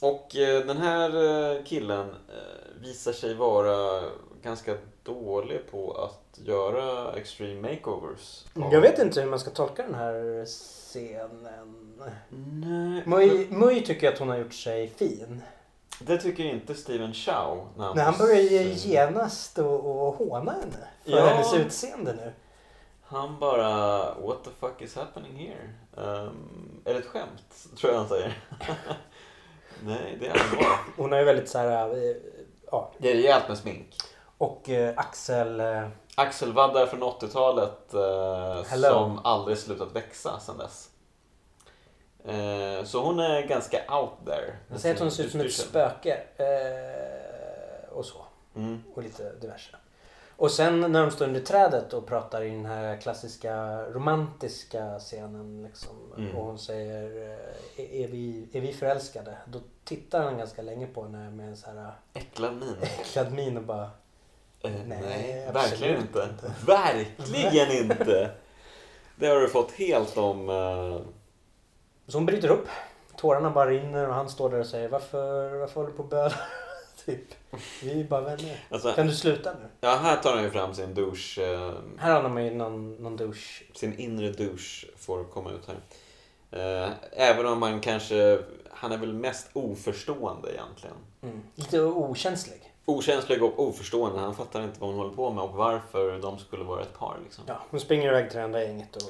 och eh, den här eh, killen eh, visar sig vara ganska dålig på att göra extreme makeovers. Jag vet inte hur man ska tolka den här scenen. Nej, Mui, Mui tycker att hon har gjort sig fin. det tycker inte Steven Chow. När han, Men han börjar ju genast och, och håna henne för Ja. hennes utseende nu. Han bara What the fuck is happening here? Um, är det ett skämt? Tror jag han säger. [laughs] Nej, det är allvar. Hon har ju väldigt så här, eh, ja. Det är rejält med smink. Och eh, Axel, eh, Axelvaddar från 80-talet eh, som aldrig slutat växa sedan dess. Eh, så hon är ganska out there. jag säger att hon ser ut som ett spöke. Eh, och så. Mm. Och lite diverse. Och sen när de står under trädet och pratar i den här klassiska romantiska scenen. Liksom, Mm. Och hon säger eh, är, är, vi, är vi förälskade? Då tittar han ganska länge på henne med en så här Äcklad min. äcklad min och bara Eh, Nej, nej, verkligen inte. inte. Verkligen inte. Det har du fått helt om... eh, Så hon bryter upp. Tårarna bara rinner och han står där och säger varför, varför håller du på och bölar? [laughs] typ. Vi är bara vänner. alltså, Kan du sluta nu? ja, här tar han ju fram sin douche. eh, Här har de ju någon, någon douche. sin inre douche får komma ut här. Eh, även om man kanske... Han är väl mest oförstående egentligen. Mm. Lite okänslig. Okänslig och oförstående. Han fattar inte vad hon håller på med och varför de skulle vara ett par. Liksom. Ja, hon springer iväg till det andra gänget och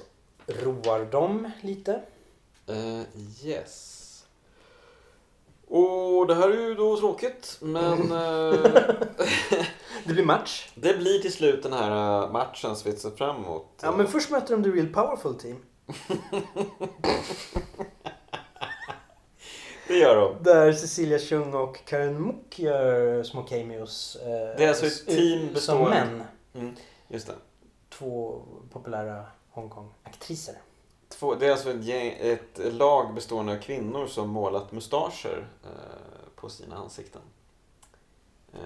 roar dem lite. Eh, yes. Och det här är ju då tråkigt, men [laughs] eh, Det blir match. [laughs] det blir till slut den här eh, matchen som vi ser fram emot. Ja, men först möter de The Real Powerful Team. [laughs] Det gör de. Där Cecilia Chung och Karen Mook gör små cameos. eh, Det är alltså ett team Som bestående- män. Mm, just det. Två populära Hongkong-aktriser. Två, det är alltså ett, gäng, ett lag bestående av kvinnor som målat mustascher eh, på sina ansikten. Eh,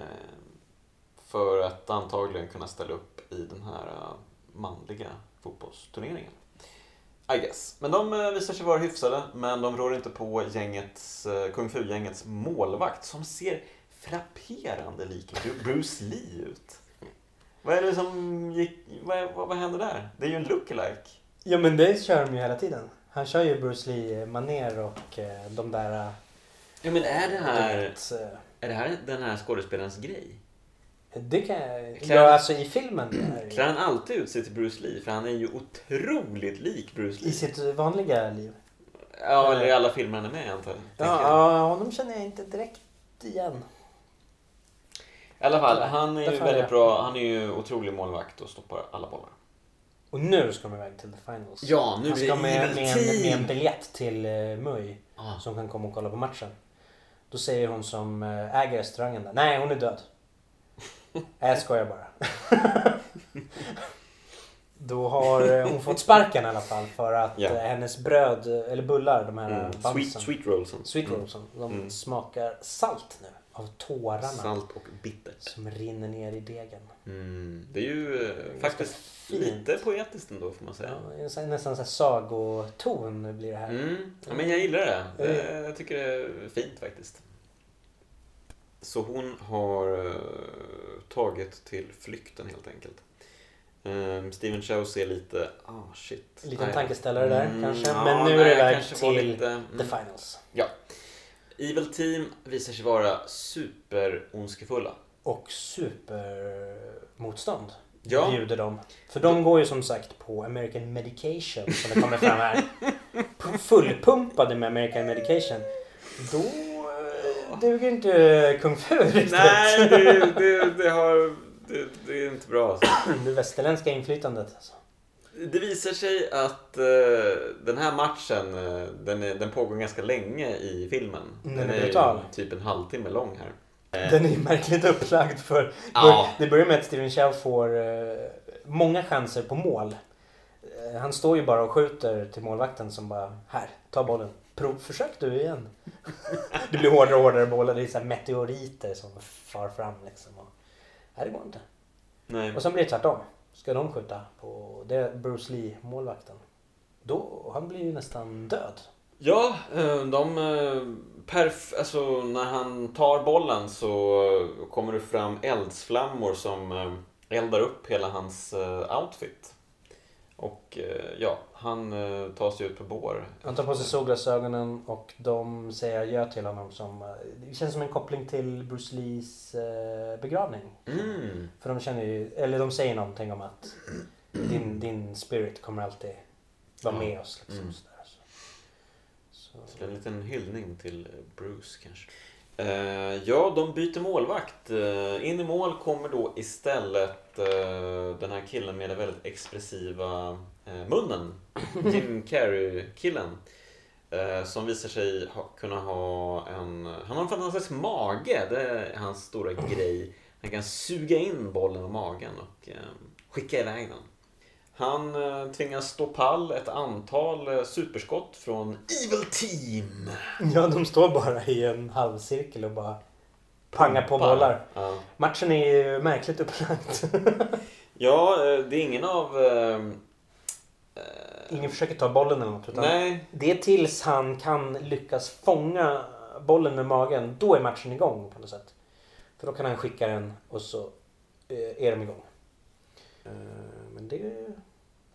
för att antagligen kunna ställa upp i den här eh, manliga fotbollsturneringen. I guess. Men de eh, visar sig vara hyfsade, men de rår inte på gängets, eh, Kung Fu-gängets målvakt som ser frapperande lik Bru- Bruce Lee ut. Vad är det som gick, vad, vad, vad händer där? Det är ju en lookalike. Ja men det kör de ju hela tiden. Han kör ju Bruce Lee maner och eh, de där... Ja men är det här, är det här den här skådespelarens grej? Det kan jag... Klär- Ja alltså i filmen. [clears throat] ju- Klär han alltid ut sig till Bruce Lee? För han är ju otroligt lik Bruce I Lee. sitt vanliga liv. Ja, eller i alla filmer han är med antar jag. Ja, honom känner jag inte direkt igen. I alla fall, han är ju jag väldigt bra. Han är ju otrolig målvakt och stoppar alla bollar. Och nu ska de iväg till the finals. Ja, nu Han ska med, med, en, med en biljett till uh, Mui Ah, som kan komma och kolla på matchen. Då säger hon som eh, äger restaurangen där. Nej, hon är död. Nej, jag skojar bara. [laughs] Då har eh, hon fått sparken i alla fall för att eh, hennes bröd, eller bullar, de här mm. mm. Sweet, sweet rollsen. Sweet Mm. rollsen, de Mm. smakar salt nu. Av tårarna Salt och bittert. som rinner ner i degen. Mm. Det är ju eh, faktiskt fint. lite poetiskt ändå får man säga. Ja, nästan så här sagoton blir det här. Mm. Ja, men jag gillar det. Mm. Eh, Jag tycker det är fint faktiskt. Så hon har eh, tagit till flykten helt enkelt. Um, Steven Chow ser lite, ah shit. En liten Nej. tankeställare där Mm, kanske. ja, Men nu nej, är det väg till lite, mm. the finals. Evil Team visar sig vara superondskefulla. Och supermotstånd Ja, bjuder de. För de går ju som sagt på American Medication som det kommer fram här. [laughs] Fullpumpade med American Medication. Då duger inte Kung Fu riktigt. nej det, det, det, har, det, det är inte bra. Alltså. Det västerländska inflytandet. Alltså. Det visar sig att eh, den här matchen, eh, den, är, den pågår ganska länge i filmen. Mm, den den är brutal. ju typ en halvtimme lång här. Eh, Den är ju märkligt upplagd för Ja. Det börjar med att Steven Chow får eh, många chanser på mål. Eh, han står ju bara och skjuter till målvakten som bara här, ta bollen. Prov, försök du igen. [laughs] det blir hårdare och hårdare bollar. Det är så meteoriter som far fram liksom. Och, nej, det går inte. nej. Och sen blir det tvärtom. Ska de skjuta på det är Bruce Lee, målvakten. Då, han blir ju nästan död. Ja, eh, de... eh, Perf, alltså när han tar bollen så kommer det fram eldsflammor som eh, eldar upp hela hans eh, outfit. Och eh, ja, han eh, tar sig ut på bår. Han tar på sig solglasögonen och de säger adjö till honom som... eh, Det känns som en koppling till Bruce Lees begravning. Mm. För de känner ju, eller de säger någonting om att din, din spirit kommer alltid vara med oss. Liksom, Mm. sådär, så. Så. Så det är en liten hyllning till Bruce kanske. Eh, ja, de byter målvakt. In i mål kommer då istället eh, den här killen med den väldigt expressiva eh, munnen. [laughs] Jim Carrey-killen. Eh, som visar sig ha, kunna ha en... Han har en fantastisk mage. Det är hans stora grej. Han kan suga in bollen i magen och skicka iväg den. Han tvingas stå pall ett antal superskott från Evil Team. Ja, de står bara i en halvcirkel och bara pangar på bollar. Ja, Matchen är ju märkligt upplagd. [laughs] ja eh, det är ingen av... Eh, Ingen försöker ta bollen eller något. Utan nej, Det är tills han kan lyckas fånga bollen med magen. Då är matchen igång på något sätt. För då kan han skicka den och så är de igång. Men det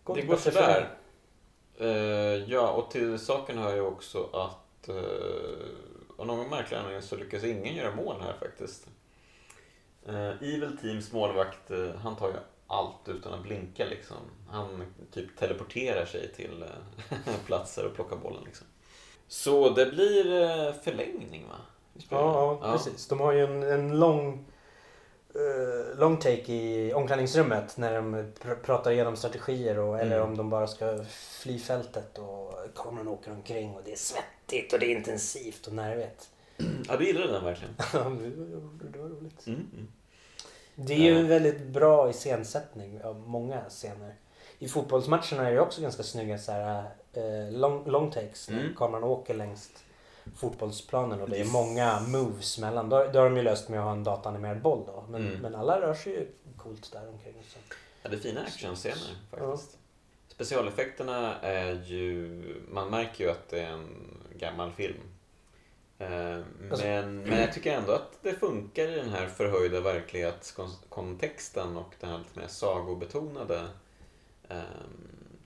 går det går sådär. ja, och till saken hör ju också att av någon märklig anledning så lyckas ingen göra mål här faktiskt. Eh, Evil Teams målvakt, eh, han tar ju allt utan att blinka liksom. Han typ teleporterar sig till eh, [laughs] platser och plockar bollen liksom. Så det blir förlängning va? Ja, ja, precis. De har ju en, en lång eh, long take i omklädningsrummet när de pr- pratar igenom strategier och, eller Mm. om de bara ska fly fältet och kameran åker omkring och det är svettigt och det är intensivt och nervigt. Ja, du gillade den verkligen. [laughs] Ja, det var roligt. Mm, mm. Det är ju Ja. en väldigt bra iscensättning av många scener. I fotbollsmatcherna är det också ganska snygga så här, eh, long, long takes när Mm. kameran åker längs fotbollsplanen och det är många moves mellan. Då, då har de ju löst med att ha en dataanimerad boll då. Men, Mm. men alla rör sig ju coolt där omkring. Så. Ja, det är fina actionscener faktiskt. Specialeffekterna är ju... Man märker ju att det är en gammal film. Eh, Alltså- Men, men jag tycker ändå att det funkar i den här förhöjda verklighetskontexten och den här lite mer sagobetonade eh,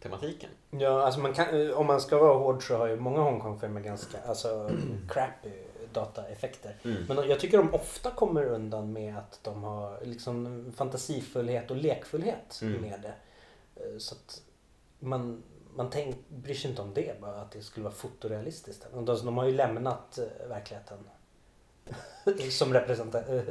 tematiken. Ja, alltså man kan, om man ska vara hård så har ju många Hongkong-filmer ganska alltså, [clears throat] crappy dataeffekter. Mm. Men jag tycker de ofta kommer undan med att de har liksom fantasifullhet och lekfullhet Mm. med det. Eh, Så att man, man tänk, bryr sig inte om det, bara att det skulle vara fotorealistiskt. De, de har ju lämnat eh, verkligheten [laughs] som eh,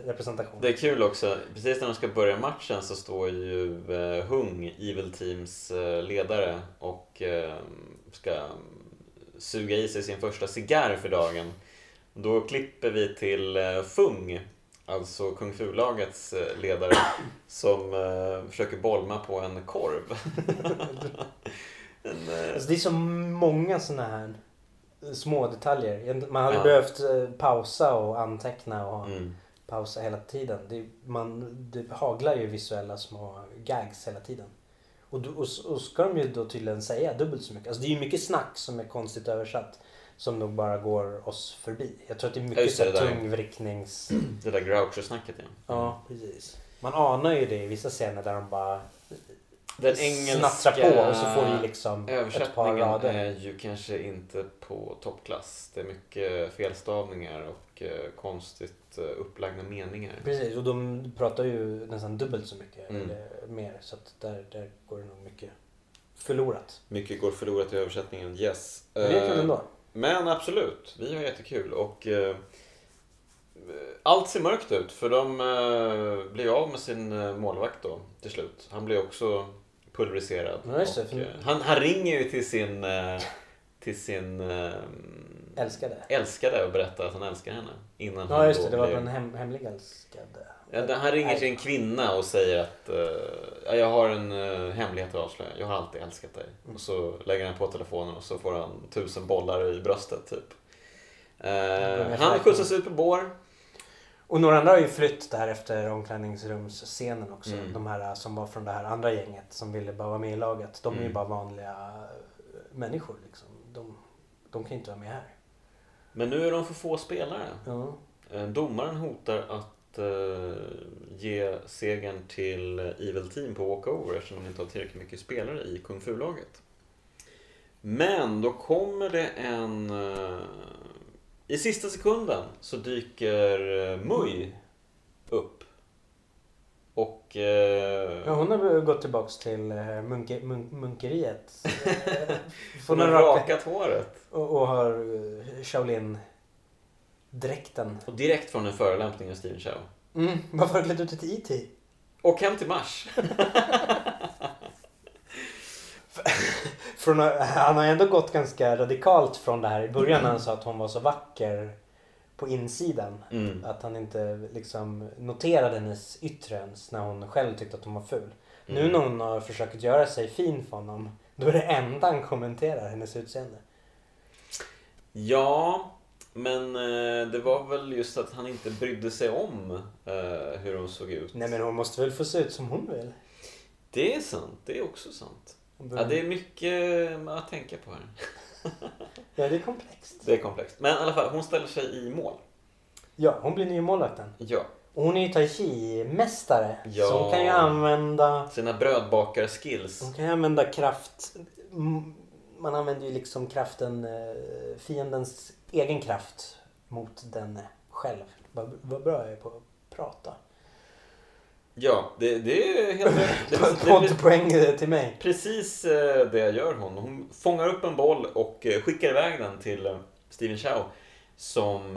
representation. Det är kul också, precis när de ska börja matchen så står ju eh, Hung, Evil Teams ledare och ska suga i sig sin första cigarr för dagen. Då klipper vi till Fung, alltså Kung Fu-lagets ledare, som försöker bolma på en korv. [laughs] [laughs] en, eh, Alltså det är så många sådana här små detaljer. Man hade Ja. behövt eh, pausa och anteckna och mm, pausa hela tiden. Det, man, det haglar ju visuella små gags hela tiden. Och, och, och ska de ju då tydligen säga dubbelt så mycket. Alltså det är ju mycket snack som är konstigt översatt. Som nog bara går oss förbi. Jag tror att det är mycket så tungvricknings... [clears throat] det där Groucho-snacket ja. Ja, precis. Man anar ju det i vissa scener där de bara Den snattrar på och så får vi liksom ett par rader. är ju kanske inte på toppklass. Det är mycket felstavningar och eh, konstigt eh, upplagda meningar. Precis, och de pratar ju nästan dubbelt så mycket. Mm. Eller mer. Så att där, där går det nog mycket förlorat. Mycket går förlorat i översättningen, yes. Men det är kul Eh, ändå. Men absolut, vi har jättekul och eh, allt ser mörkt ut för de eh, blir av med sin eh, målvakt då till slut. Han blir också pulveriserad. Ja, det, och, för- eh, han, han ringer ju till sin, eh, till sin eh, Älskar det. älskade och berättar att han älskar henne. Innan Ja han just det, det var blir- den hem, hemliga älskade. Ja, det- han ringer till en kvinna och säger att ja, jag har en uh, hemlighet att avslöja. Jag har alltid älskat dig. Mm. Och så lägger han på telefonen och så får han tusen bollar i bröstet typ. Börjar han skjutsas ut på bår. Och några andra har ju flytt där efter omklädningsrumsscenen också. Mm. De här som var från det här andra gänget som ville bara vara med i laget. De är ju Mm. bara vanliga eh, människor liksom. De, de kan ju inte vara med här. Men nu är de för få spelare. Ja. Eh, domaren hotar att eh, ge segern till Evil Team på walkover eftersom de inte har tillräckligt mycket spelare i Kung Fu-laget. Men då kommer det en... eh, I sista sekunden så dyker eh, Mui upp. Och. Eh, Ja, hon har gått tillbaks till eh, munke, mun, munkeriet. [laughs] Eh, hon har rakat håret. och, och har eh, Shaolin-dräkten. Och direkt från en förolämpning av Steven Chow. Mm, varför har du klätt ut dig till E.T.? Och hem till Mars. [laughs] [laughs] Från, [laughs] han har ändå gått ganska radikalt från det här i början när han sa att hon var så vacker på insidan. Mm. Att han inte liksom noterade hennes yttre ens när hon själv tyckte att hon var ful. Nu Mm. när hon har försökt göra sig fin för honom, då är det enda han kommenterar hennes utseende. Ja, men eh, det var väl just att han inte brydde sig om eh, hur hon såg ut. Nej men hon måste väl få se ut som hon vill? Det är sant, det är också sant. Hon Ja, det är mycket att tänka på här. [laughs] ja, det är komplext. Det är komplext. Men i alla fall, hon ställer sig i mål. Ja, hon blir ny målvakten. Ja. Och hon är ju tai chi-mästare. Ja. Så hon kan ju använda Sina brödbakar-skills. Hon kan ju använda kraft. Man använder ju liksom kraften, eh, fiendens egen kraft mot den själv. Vad, vad bra jag är på att prata. Ja, det, det är helt rätt. [laughs] Det, det, det, Poddpoäng eh, till mig. Precis eh, det gör hon. Hon fångar upp en boll och eh, skickar iväg den till Steven Chow. Som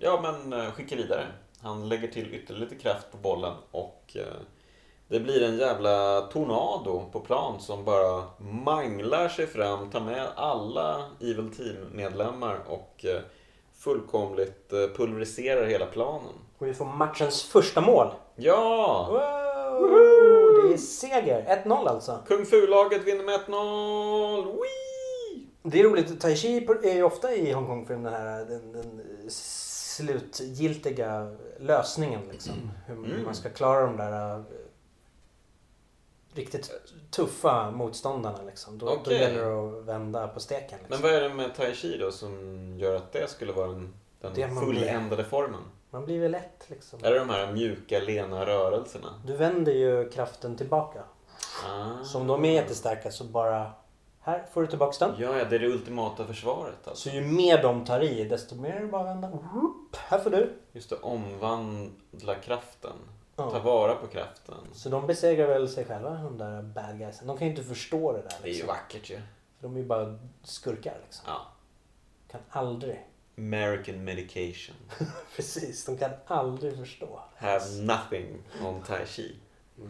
ja, men, skickar vidare. Han lägger till ytterligare lite kraft på bollen och det blir en jävla tornado på plan som bara manglar sig fram, tar med alla Evil Team-medlemmar och fullkomligt pulveriserar hela planen. Och vi får matchens första mål. Ja! Wow! Det är seger. 1-0 alltså. Kung Fu-laget vinner med 1-0! Wee! Det är roligt. Tai Chi är ju ofta i Hongkong-film den här den, den slutgiltiga lösningen. Liksom. Hur Mm. man ska klara de där eh, riktigt tuffa motståndarna. Liksom. Då, då Okej. gäller det att vända på steken. Liksom. Men vad är det med tai chi då som gör att det skulle vara den, den fulländade formen? Man blir väl lätt liksom. Är det de här mjuka, lena rörelserna? Du vänder ju kraften tillbaka. Ah. Så om de är jättestarka så bara här får du tillbaka den. Ja, ja, det är det ultimata försvaret alltså. Så ju mer de tar i desto mer är det bara att vända. Whoop, här får du. Just det, omvandla kraften. Ta Ja. vara på kraften. Så de besegrar väl sig själva de där bad guysen. De kan ju inte förstå det där. Det är ju Liksom. vackert ju. För de är ju bara skurkar liksom. Ja. Kan aldrig. American medication. [laughs] Precis, de kan aldrig förstå. Have nothing on tai chi.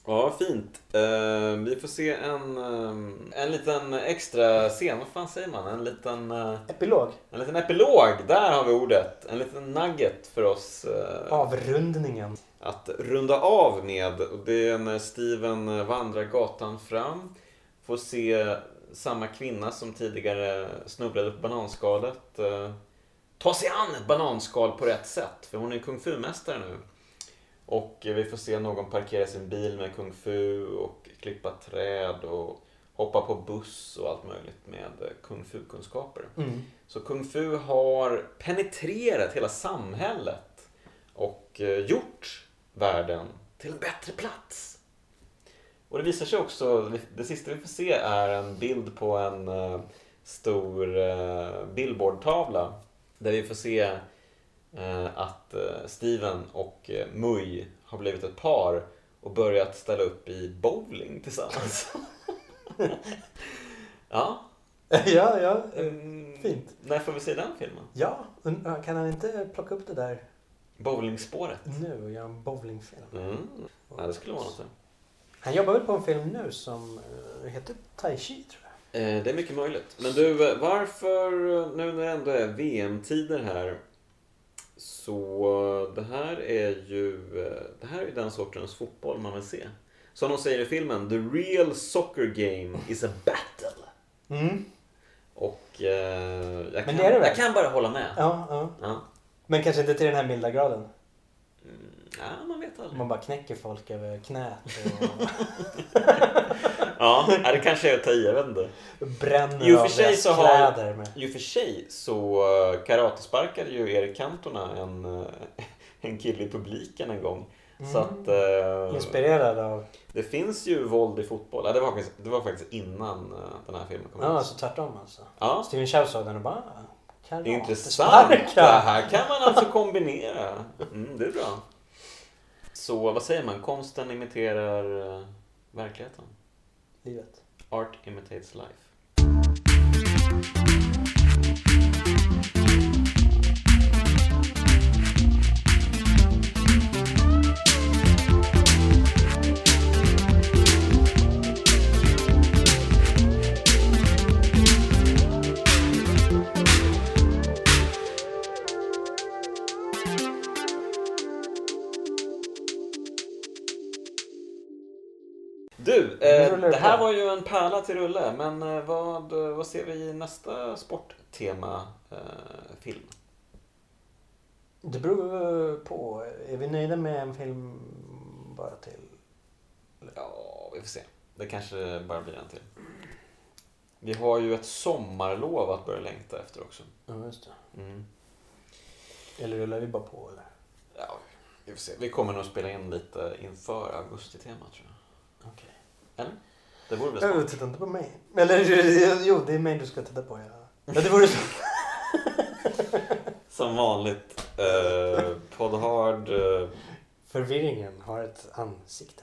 Ja, fint. Eh, vi får se en, eh, en liten extra scen. Vad fan säger man? En liten, eh, Epilog. en liten epilog. Där har vi ordet. En liten nugget för oss eh, Avrundningen. att runda av med. Och det är när Steven vandrar gatan fram. Får se samma kvinna som tidigare snubblade på bananskalet. Ta sig an ett bananskal på rätt sätt. För hon är kung fu-mästare nu. Och vi får se någon parkera sin bil med kung fu och klippa träd och hoppa på buss och allt möjligt med kung fu-kunskaper. Mm. Så kung fu har penetrerat hela samhället och eh, gjort världen till en bättre plats. Och det visar sig också, det sista vi får se är en bild på en eh, stor eh, billboardtavla där vi får se eh, att eh, Steven och eh, Mui har blivit ett par och börjat ställa upp i bowling tillsammans. [laughs] ja. ja, ja. Mm, Fint. När får vi se den filmen? Ja, kan han inte plocka upp det där Bowlingspåret. nu och göra en bowlingfilm? Mm. Ja, det skulle vara något. Han jobbar väl på en film nu som heter Tai Chi tror jag. Eh, det är mycket möjligt. Men du, eh, varför, eh, nu när det ändå är VM-tider här, så det här är ju det här är den sortens fotboll man vill se. Som de säger i filmen, the real soccer game is a battle. Mm. Och eh, jag, kan, det det jag kan bara hålla med. Ja, ja. Ja. Men kanske inte till den här milda graden. Ja, man vet aldrig. Man bara knäcker folk över knät och [laughs] Ja, ja, det kanske är att ta i, jag vet inte. bränner och för sig så har- kläder med. I och för sig så eh, karatesparkade ju Erik Cantona en, eh, [laughs] en kille i publiken en gång. Så Mm. att eh, Inspirerad av... det finns ju våld i fotboll. Ja, det, var faktiskt, det var faktiskt innan eh, den här filmen kom Ja, ut. alltså tvärtom alltså. Ja, Steven Chow såg den och bara... "Ah, intressant. karatesparkar." Det här kan man alltså kombinera. Mm, det är bra. Så vad säger man? Konsten imiterar eh, verkligheten. Livet. Art imitates life. Det här var ju en pärla till rulle, men eh, vad, vad ser vi i nästa sporttema eh? Det beror på. Är vi nöjda med en film bara till? Ja, vi får se. Det kanske bara blir en till. Vi har ju ett sommarlov att börja längta efter också. Ja, just det. Mm. Eller rullar vi bara på eller? Ja, vi får se. Vi kommer nog spela in lite inför augustitemat tror jag. Okej. Eller? Det vore väl smart? Titta inte på mig. Eller jo, det är mig du ska titta på. Ja, ja det vore så. [laughs] Som vanligt. Eh, Podd Hard. Eh, Förvirringen har ett ansikte.